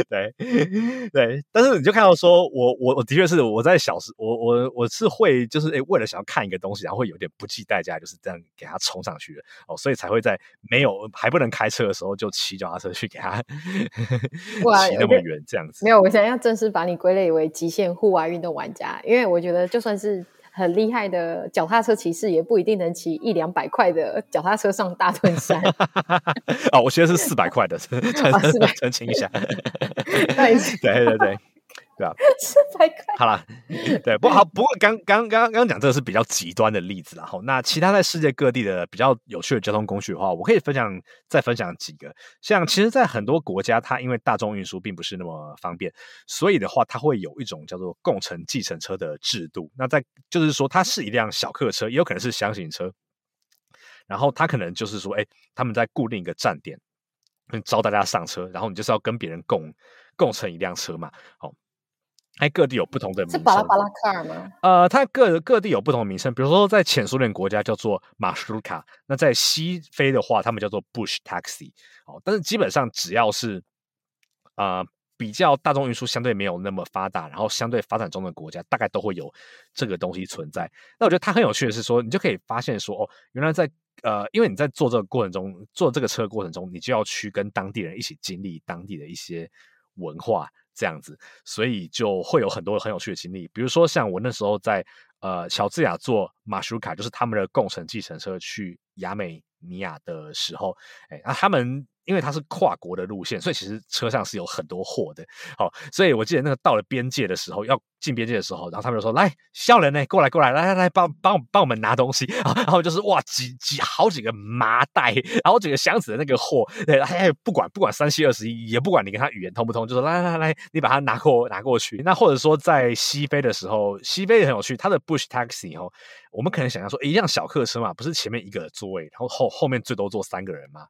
对。对对，但是你就看到说，我我我的确是我在小时，我我我是会就是诶，为了想要看一个东西，然后会有点不计代价，就是这样给他冲上去的哦，所以才会在没有还不能开车的时候，就骑脚踏车去给他 骑那么远这样子。没有，我想要正式把你归类为极限户外运动玩家，因为我觉得就算是。很厉害的脚踏车骑士也不一定能骑一两百块的脚踏车上大屯山。哦，我学的是四百块的，澄澄清一下。对对对。对啊，四百块。好了，对，不好。不过刚刚刚刚讲这个是比较极端的例子，然后那其他在世界各地的比较有趣的交通工具的话，我可以分享再分享几个。像其实，在很多国家，它因为大众运输并不是那么方便，所以的话，它会有一种叫做共乘计程车的制度。那在就是说，它是一辆小客车，也有可能是厢型车，然后它可能就是说，哎，他们在固定一个站点招大家上车，然后你就是要跟别人共共乘一辆车嘛，好。它各地有不同的名称，是巴拉巴拉卡吗？呃，它各各地有不同的名称，比如说在前苏联国家叫做马舒尔卡，那在西非的话，他们叫做 Bush Taxi。哦，但是基本上只要是啊、呃、比较大众运输相对没有那么发达，然后相对发展中的国家，大概都会有这个东西存在。那我觉得它很有趣的是说，你就可以发现说，哦，原来在呃，因为你在坐这个过程中，坐这个车的过程中，你就要去跟当地人一起经历当地的一些文化。这样子，所以就会有很多很有趣的经历，比如说像我那时候在呃乔治亚坐马舒卡，就是他们的共乘计程车去亚美尼亚的时候，哎，那他们。因为它是跨国的路线，所以其实车上是有很多货的。好，所以我记得那个到了边界的时候，要进边界的时候，然后他们就说：“来，少年呢，过来过来，来来来，帮帮帮我们拿东西啊。”然后就是哇，几几好几个麻袋，然后几个箱子的那个货，对，哎，不管不管三七二十一，也不管你跟他语言通不通，就说来来来，你把它拿过拿过去。那或者说在西非的时候，西非也很有趣，它的 Bush Taxi 哦，我们可能想象说，一辆小客车嘛，不是前面一个座位，然后后后面最多坐三个人嘛。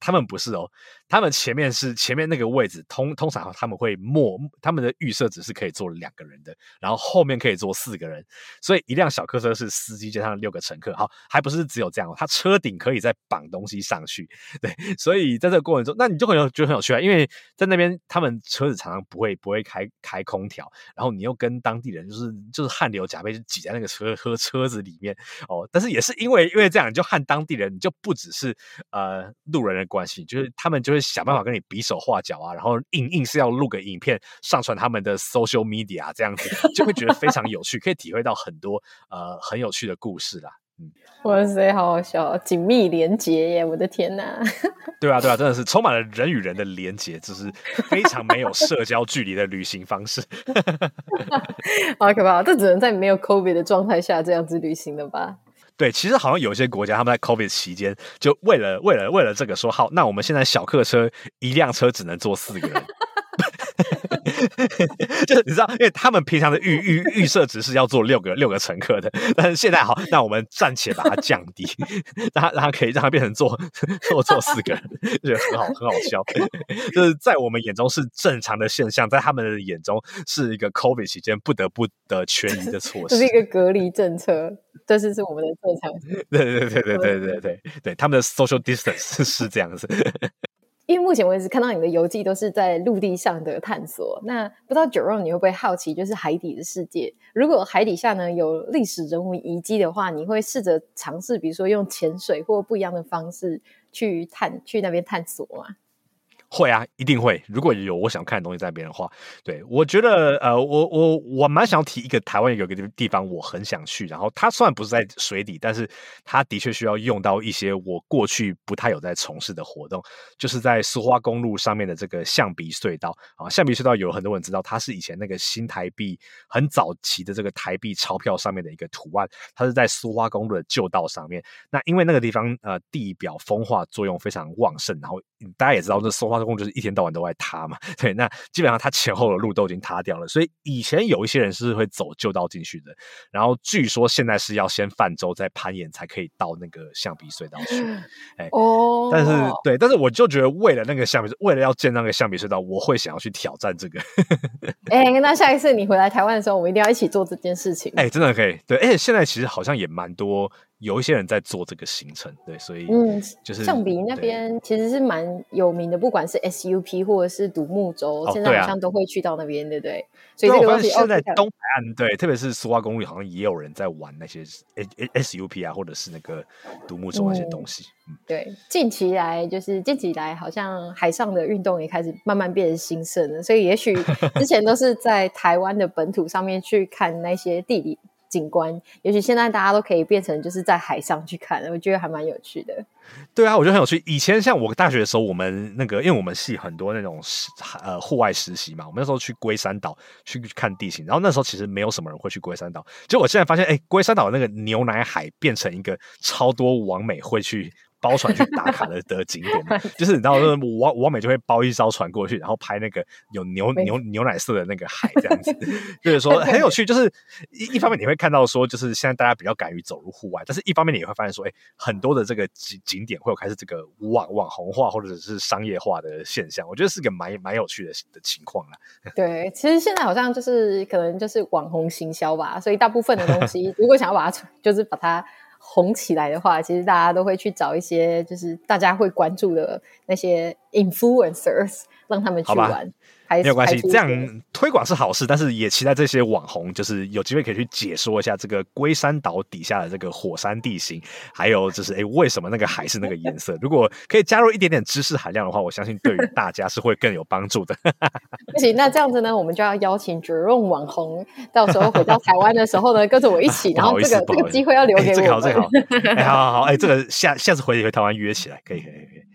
他们不是哦，他们前面是前面那个位置，通通常他们会默，他们的预设只是可以坐两个人的，然后后面可以坐四个人，所以一辆小客车是司机加上六个乘客，好，还不是只有这样，他车顶可以再绑东西上去，对，所以在这个过程中，那你就很有觉得很有趣啊，因为在那边他们车子常常不会不会开开空调，然后你又跟当地人就是就是汗流浃背就挤在那个车和车子里面哦，但是也是因为因为这样，你就和当地人你就不只是呃路人。的关系就是他们就会想办法跟你比手画脚啊，然后硬硬是要录个影片上传他们的 social media 这样子，就会觉得非常有趣，可以体会到很多呃很有趣的故事啦。嗯，哇塞，好好笑，紧密连结耶！我的天呐，对啊，对啊，真的是充满了人与人的连结，就是非常没有社交距离的旅行方式。好可怕，这只能在没有 COVID 的状态下这样子旅行了吧？对，其实好像有些国家他们在 COVID 期间，就为了为了为了这个说好，那我们现在小客车一辆车只能坐四个人。就是你知道，因为他们平常的预 预预设值是要坐六个六个乘客的，但是现在好，那我们暂且把它降低，让它让它可以让它变成坐坐坐四个人，觉得很好很好笑。就是在我们眼中是正常的现象，在他们的眼中是一个 COVID 期间不得不的权宜的措施，这是一个隔离政策，这是是我们的正常。对对对对对对对对对，他们的 social distance 是这样子。因为目前为止看到你的游记都是在陆地上的探索，那不知道 Jero 你会不会好奇，就是海底的世界？如果海底下呢有历史人物遗迹的话，你会试着尝试，比如说用潜水或不一样的方式去探去那边探索吗？会啊，一定会。如果有我想看的东西在那边的话，对，我觉得呃，我我我蛮想提一个台湾有个地方我很想去，然后它虽然不是在水底，但是它的确需要用到一些我过去不太有在从事的活动，就是在苏花公路上面的这个象鼻隧道啊。象鼻隧道有很多人知道，它是以前那个新台币很早期的这个台币钞票上面的一个图案，它是在苏花公路的旧道上面。那因为那个地方呃地表风化作用非常旺盛，然后大家也知道这松花。就是一天到晚都在塌嘛，对，那基本上它前后的路都已经塌掉了，所以以前有一些人是会走旧道进去的，然后据说现在是要先泛舟再攀岩才可以到那个象鼻隧道去，哎哦，但是对，但是我就觉得为了那个象鼻，为了要建那个象鼻隧道，我会想要去挑战这个。哎、欸，那下一次你回来台湾的时候，我们一定要一起做这件事情。哎、欸，真的可以，对，而且现在其实好像也蛮多。有一些人在做这个行程，对，所以嗯，就是象鼻那边其实是蛮有名的，不管是 SUP 或者是独木舟，哦、现在好像都会去到那边，对不对？所以这个东西现在东海岸，对，特别是苏花公路，好像也有人在玩那些 SUP 啊，或者是那个独木舟那些东西。嗯，对，近期来就是近期来，好像海上的运动也开始慢慢变得兴盛了，所以也许之前都是在台湾的本土上面去看那些地理。景观，也许现在大家都可以变成就是在海上去看，我觉得还蛮有趣的。对啊，我觉得很有趣。以前像我大学的时候，我们那个因为我们系很多那种呃户外实习嘛，我们那时候去龟山岛去看地形，然后那时候其实没有什么人会去龟山岛。结果我现在发现，哎，龟山岛那个牛奶海变成一个超多网美会去。包船去打卡的的景点，就是你知道，网网美就会包一艘船过去，然后拍那个有牛 牛牛奶色的那个海，这样子，就是说很有趣。就是一一方面你会看到说，就是现在大家比较敢于走入户外，但是一方面你也会发现说，哎，很多的这个景景点会有开始这个网网红化或者是商业化的现象，我觉得是个蛮蛮有趣的的情况啦。对，其实现在好像就是可能就是网红行销吧，所以大部分的东西如果想要把它就是把它。红起来的话，其实大家都会去找一些就是大家会关注的那些 influencers，让他们去玩。没有关系，这样推广是好事，但是也期待这些网红就是有机会可以去解说一下这个龟山岛底下的这个火山地形，还有就是哎，为什么那个海是那个颜色？如果可以加入一点点知识含量的话，我相信对于大家是会更有帮助的。不行，那这样子呢，我们就要邀请 Jerome 网红，到时候回到台湾的时候呢，跟着我一起，然后这个这个机会要留给我。这个好，这个好，哎，好好好，哎，这个下下次回回台湾约起来，可以可以可以。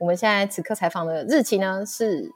我们现在此刻采访的日期呢是。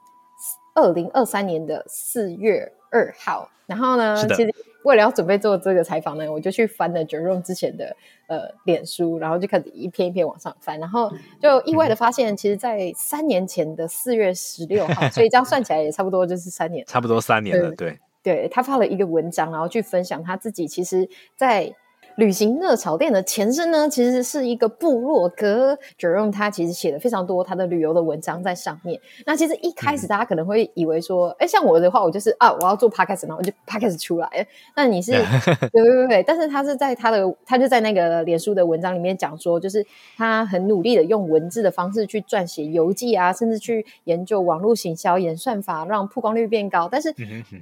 二零二三年的四月二号，然后呢，其实为了要准备做这个采访呢，我就去翻了 Jerome 之前的呃脸书，然后就开始一篇一篇往上翻，然后就意外的发现，其实，在三年前的四月十六号，所以这样算起来也差不多就是三年，差不多三年了，对，对，他发了一个文章，然后去分享他自己，其实，在。旅行热潮店的前身呢，其实是一个部落格。Jerome 他其实写了非常多他的旅游的文章在上面。那其实一开始大家可能会以为说，哎、嗯，像我的话，我就是啊，我要做 Podcast，然后我就 Podcast 出来。那你是 对对对对，但是他是在他的，他就在那个脸书的文章里面讲说，就是他很努力的用文字的方式去撰写游记啊，甚至去研究网络行销演算法，让曝光率变高。但是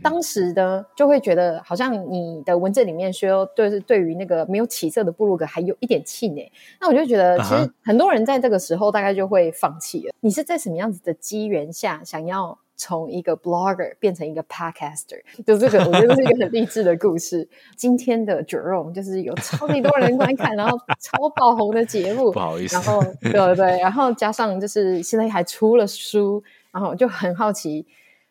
当时呢，就会觉得好像你的文字里面说，就是对于那个。没有起色的布鲁格还有一点气馁，那我就觉得，其实很多人在这个时候大概就会放弃了。Uh-huh. 你是在什么样子的机缘下，想要从一个 blogger 变成一个 podcaster？就这个，我觉得是一个很励志的故事。今天的 Jerome 就是有超级多人观看，然后超爆红的节目，不好意思，然后对对对，然后加上就是现在还出了书，然后就很好奇。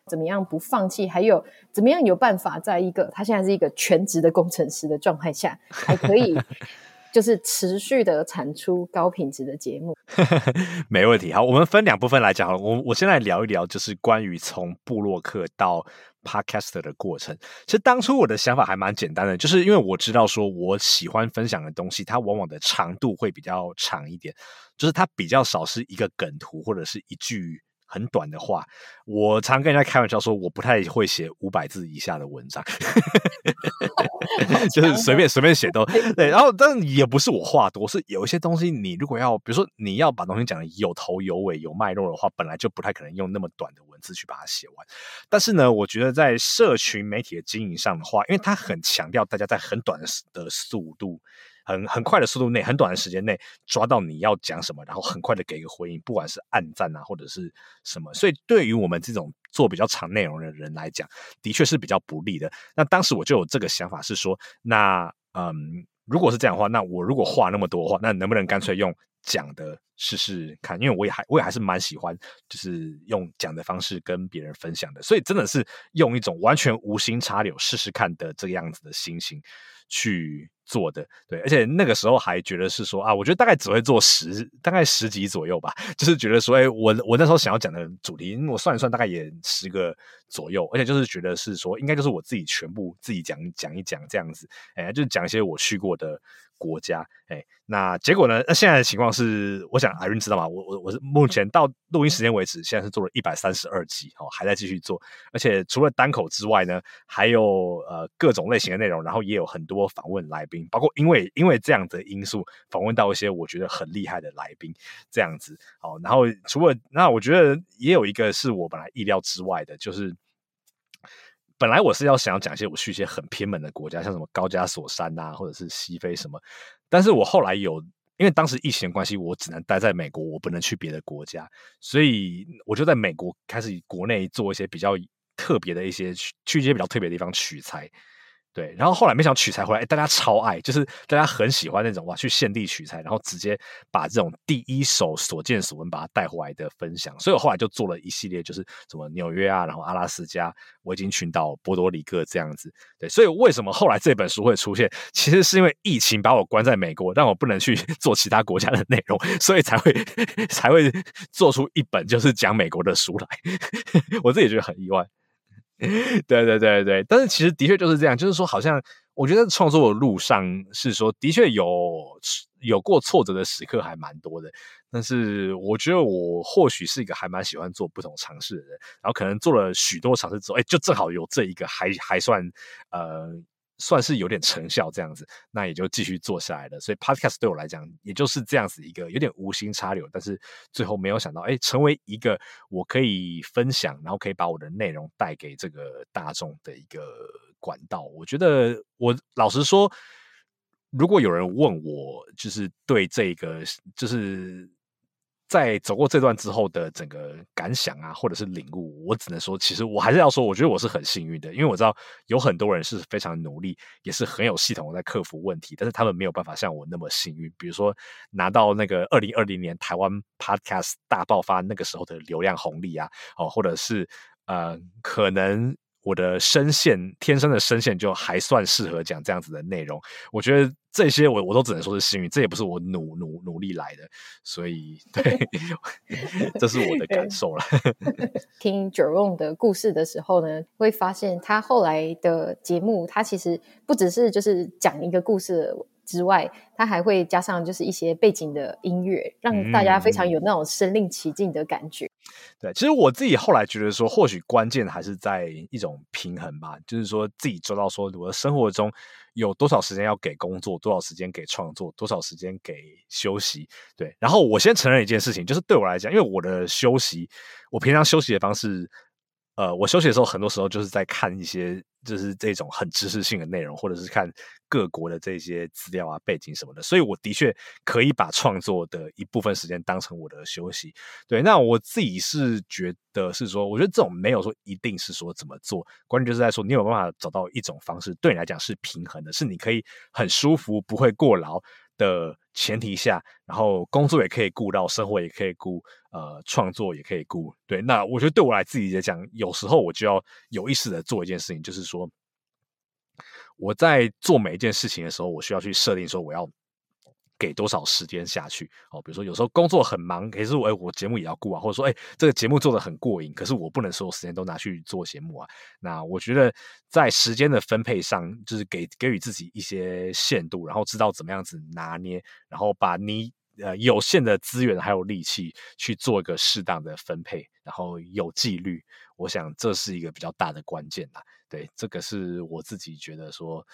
怎么样不放弃？还有怎么样有办法在一个他现在是一个全职的工程师的状态下，还可以 就是持续的产出高品质的节目。没问题。好，我们分两部分来讲。我我先来聊一聊，就是关于从布洛克到 Podcaster 的过程。其实当初我的想法还蛮简单的，就是因为我知道说我喜欢分享的东西，它往往的长度会比较长一点，就是它比较少是一个梗图或者是一句。很短的话，我常跟人家开玩笑说，我不太会写五百字以下的文章，就是随便随便写都对。然后，但也不是我话多，是有一些东西，你如果要，比如说你要把东西讲的有头有尾、有脉络的话，本来就不太可能用那么短的文字去把它写完。但是呢，我觉得在社群媒体的经营上的话，因为它很强调大家在很短的的速度。很很快的速度内，很短的时间内抓到你要讲什么，然后很快的给一个回应，不管是按赞啊或者是什么，所以对于我们这种做比较长内容的人来讲，的确是比较不利的。那当时我就有这个想法，是说，那嗯，如果是这样的话，那我如果话那么多的话，那能不能干脆用讲的试试看？因为我也还我也还是蛮喜欢，就是用讲的方式跟别人分享的，所以真的是用一种完全无心插柳试试看的这个样子的心情去做的。对，而且那个时候还觉得是说啊，我觉得大概只会做十，大概十集左右吧，就是觉得说，哎，我我那时候想要讲的主题，我算一算大概也十个左右，而且就是觉得是说，应该就是我自己全部自己讲讲一讲这样子，哎，就是讲一些我去过的。国家，哎，那结果呢？那现在的情况是，我想 Irene 知道吗？我我我是目前到录音时间为止，现在是做了一百三十二集，哦，还在继续做，而且除了单口之外呢，还有呃各种类型的内容，然后也有很多访问来宾，包括因为因为这样的因素，访问到一些我觉得很厉害的来宾，这样子，哦，然后除了那，我觉得也有一个是我本来意料之外的，就是。本来我是要想要讲一些我去一些很偏门的国家，像什么高加索山啊，或者是西非什么，但是我后来有，因为当时疫情关系，我只能待在美国，我不能去别的国家，所以我就在美国开始国内做一些比较特别的一些去去一些比较特别的地方取材。对，然后后来没想取材回来，大家超爱，就是大家很喜欢那种哇，去现地取材，然后直接把这种第一手所见所闻把它带回来的分享。所以我后来就做了一系列，就是什么纽约啊，然后阿拉斯加、维京群岛、波多黎各这样子。对，所以为什么后来这本书会出现，其实是因为疫情把我关在美国，让我不能去 做其他国家的内容，所以才会才会做出一本就是讲美国的书来。我自己觉得很意外。对对对对，但是其实的确就是这样，就是说，好像我觉得创作的路上是说，的确有有过挫折的时刻还蛮多的，但是我觉得我或许是一个还蛮喜欢做不同尝试的人，然后可能做了许多尝试之后，哎，就正好有这一个还还算呃。算是有点成效这样子，那也就继续做下来了。所以 Podcast 对我来讲，也就是这样子一个有点无心插柳，但是最后没有想到，哎，成为一个我可以分享，然后可以把我的内容带给这个大众的一个管道。我觉得，我老实说，如果有人问我，就是对这个，就是。在走过这段之后的整个感想啊，或者是领悟，我只能说，其实我还是要说，我觉得我是很幸运的，因为我知道有很多人是非常努力，也是很有系统在克服问题，但是他们没有办法像我那么幸运，比如说拿到那个二零二零年台湾 Podcast 大爆发那个时候的流量红利啊，哦，或者是呃，可能。我的声线，天生的声线就还算适合讲这样子的内容。我觉得这些我我都只能说是幸运，这也不是我努努努力来的，所以对，这是我的感受了。听 Jerome 的故事的时候呢，会发现他后来的节目，他其实不只是就是讲一个故事之外，他还会加上就是一些背景的音乐，让大家非常有那种身临其境的感觉。嗯、对，其实我自己后来觉得说，或许关键还是在一种平衡吧，就是说自己做到说，我的生活中有多少时间要给工作，多少时间给创作，多少时间给休息。对，然后我先承认一件事情，就是对我来讲，因为我的休息，我平常休息的方式。呃，我休息的时候，很多时候就是在看一些，就是这种很知识性的内容，或者是看各国的这些资料啊、背景什么的。所以我的确可以把创作的一部分时间当成我的休息。对，那我自己是觉得是说，我觉得这种没有说一定是说怎么做，关键就是在说你有办法找到一种方式，对你来讲是平衡的，是你可以很舒服，不会过劳。的前提下，然后工作也可以顾到，生活也可以顾，呃，创作也可以顾。对，那我觉得对我来自己来讲，有时候我就要有意识的做一件事情，就是说我在做每一件事情的时候，我需要去设定说我要给多少时间下去哦。比如说有时候工作很忙，可是我哎，我节目也要顾啊，或者说哎，这个节目做得很过瘾，可是我不能所有时间都拿去做节目啊。那我觉得在时间的分配上，就是给给予自己一些限度，然后知道怎么样子拿捏，然后把你呃有限的资源还有力气去做一个适当的分配，然后有纪律。我想这是一个比较大的关键啦。对，这个是我自己觉得说。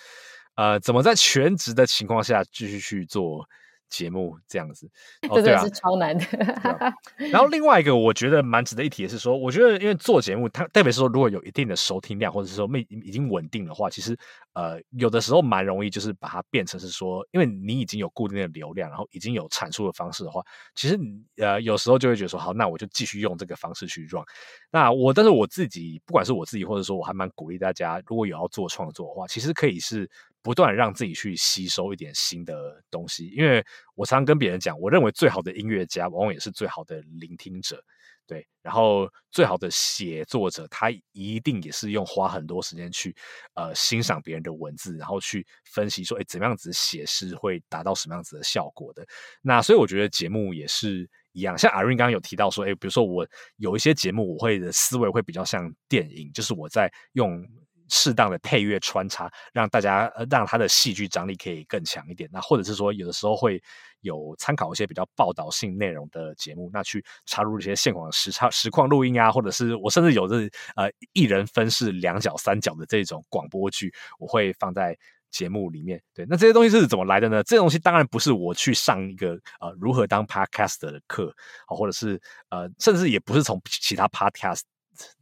呃，怎么在全职的情况下继续去做节目这样子？真的是超难的。啊、然后另外一个我觉得蛮值得一提的是说，我觉得因为做节目，它特别是说如果有一定的收听量，或者是说没已经稳定的话，其实呃有的时候蛮容易就是把它变成是说，因为你已经有固定的流量，然后已经有产出的方式的话，其实呃有时候就会觉得说，好，那我就继续用这个方式去 run。那我但是我自己，不管是我自己，或者说我还蛮鼓励大家，如果有要做创作的话，其实可以是。不断让自己去吸收一点新的东西，因为我常常跟别人讲，我认为最好的音乐家往往也是最好的聆听者，对。然后最好的写作者，他一定也是用花很多时间去呃欣赏别人的文字，然后去分析说，哎，怎么样子写诗会达到什么样子的效果的。那所以我觉得节目也是一样，像 Irene 刚刚有提到说，哎，比如说我有一些节目，我会的思维会比较像电影，就是我在用。适当的配乐穿插，让大家呃让他的戏剧张力可以更强一点。那或者是说，有的时候会有参考一些比较报道性内容的节目，那去插入一些现场实插实况录音啊，或者是我甚至有这呃一人分饰两角三角的这种广播剧，我会放在节目里面。对，那这些东西是怎么来的呢？这东西当然不是我去上一个呃如何当 podcast 的课，或者是呃甚至也不是从其他 podcast。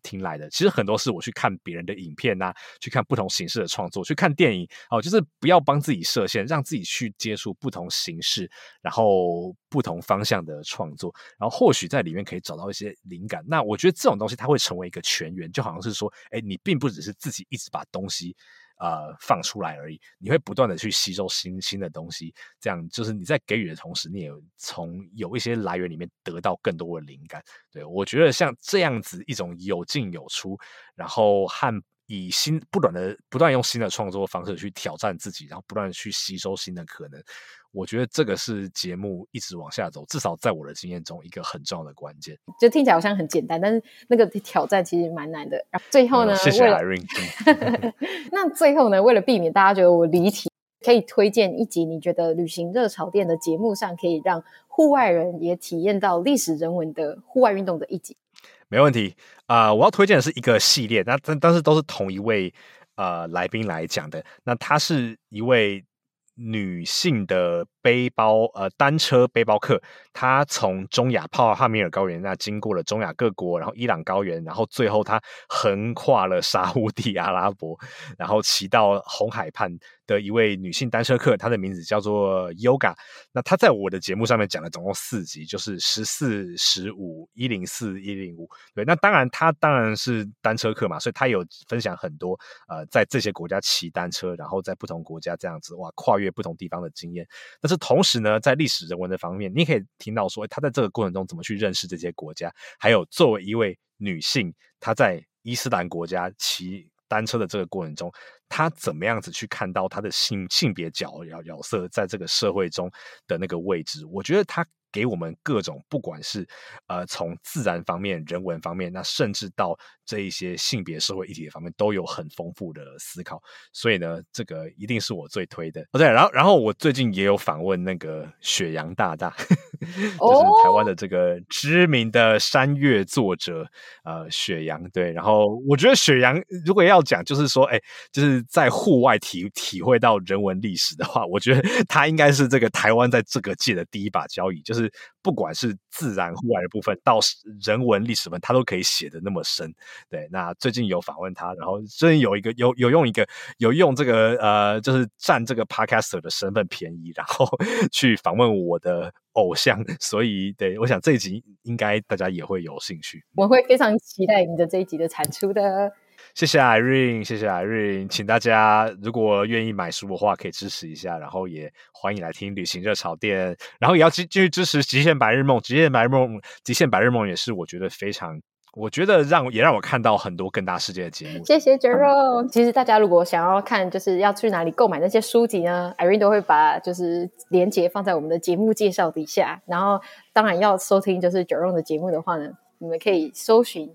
听来的，其实很多是我去看别人的影片啊，去看不同形式的创作，去看电影哦，就是不要帮自己设限，让自己去接触不同形式，然后不同方向的创作，然后或许在里面可以找到一些灵感。那我觉得这种东西它会成为一个全员，就好像是说，哎，你并不只是自己一直把东西。呃，放出来而已。你会不断的去吸收新新的东西，这样就是你在给予的同时，你也从有一些来源里面得到更多的灵感。对，我觉得像这样子一种有进有出，然后和以新不断的不断用新的创作方式去挑战自己，然后不断去吸收新的可能。我觉得这个是节目一直往下走，至少在我的经验中一个很重要的关键。就听起来好像很简单，但是那个挑战其实蛮难的。最后呢，谢谢 Irene。那最后呢，为了避免大家觉得我离题，可以推荐一集你觉得旅行热潮店的节目上可以让户外人也体验到历史人文的户外运动的一集。没问题啊，呃，我要推荐的是一个系列，那但但是都是同一位呃来宾来讲的。那他是一位。女性的背包呃单车背包客，他从中亚帕帕米尔高原，那经过了中亚各国，然后伊朗高原，然后最后他横跨了沙乌地阿拉伯，然后骑到红海畔。的一位女性单车客，她的名字叫做 Yoga。那她在我的节目上面讲了总共四集，就是十四、十五、一零四、一零五。对，那当然她当然是单车客嘛，所以她有分享很多呃，在这些国家骑单车，然后在不同国家这样子哇跨越不同地方的经验。但是同时呢，在历史人文的方面，你可以听到说她在这个过程中怎么去认识这些国家，还有作为一位女性，她在伊斯兰国家骑单车的这个过程中。他怎么样子去看到他的性性别角角角色在这个社会中的那个位置？我觉得他给我们各种，不管是呃从自然方面、人文方面，那甚至到这一些性别社会议题的方面，都有很丰富的思考。所以呢，这个一定是我最推的。哦，对，然后然后我最近也有访问那个雪阳大大，就是台湾的这个知名的山岳作者，呃，雪阳。对，然后我觉得雪阳如果要讲，就是说，哎，就是。在户外体体会到人文历史的话，我觉得 他应该是这个台湾在这个界的第一把交椅，就是不管是自然户外的部分到人文历史分，他都可以写得那么深。对，那最近有访问他，然后最近有一个有有用一个有用这个呃，就是占这个 podcaster 的身份便宜，然后 去访问我的偶像，所以对，我想这一集应该大家也会有兴趣。我会非常期待你的这一集的产出的。谢谢 Irene，谢谢 Irene，请大家如果愿意买书的话，可以支持一下，然后也欢迎来听旅行热潮店，然后也要继继续支持极限白日梦，极限白日梦，极限白日梦也是我觉得非常我觉得让也让我看到很多更大世界的节目。谢谢 Jerome。其实大家如果想要看，就是要去哪里购买那些书籍呢？Irene 都会把就是连接放在我们的节目介绍底下。然后当然要收听就是 Jerome 的节目的话呢，你们可以搜寻。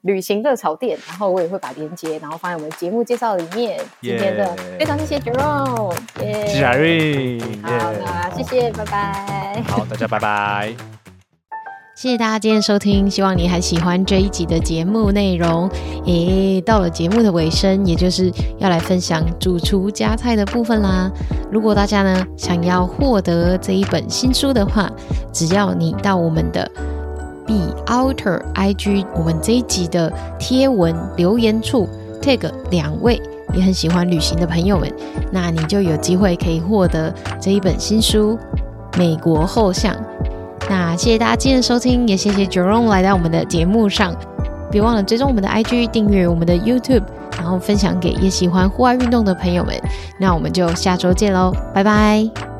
旅行热炒店，然后我也会把链接，然后放在我们节目介绍里面。今天的非常谢谢 Jerome，谢谢 Irene，好啦，谢谢，拜拜。好，大家拜拜。谢谢大家今天收听，希望你还喜欢这一集的节目内容。诶，到了节目的尾声，也就是要来分享主厨夹菜的部分啦。如果大家呢想要获得这一本新书的话，只要你到我们的。Be Outer IG，我们这一集的贴文留言处 tag 两位也很喜欢旅行的朋友们，那你就有机会可以获得这一本新书《美国后巷》。那谢谢大家今天的收听，也谢谢 Jerome 来到我们的节目上。别忘了追踪我们的 IG，订阅我们的 YouTube，然后分享给也喜欢户外运动的朋友们。那我们就下周见喽，拜拜。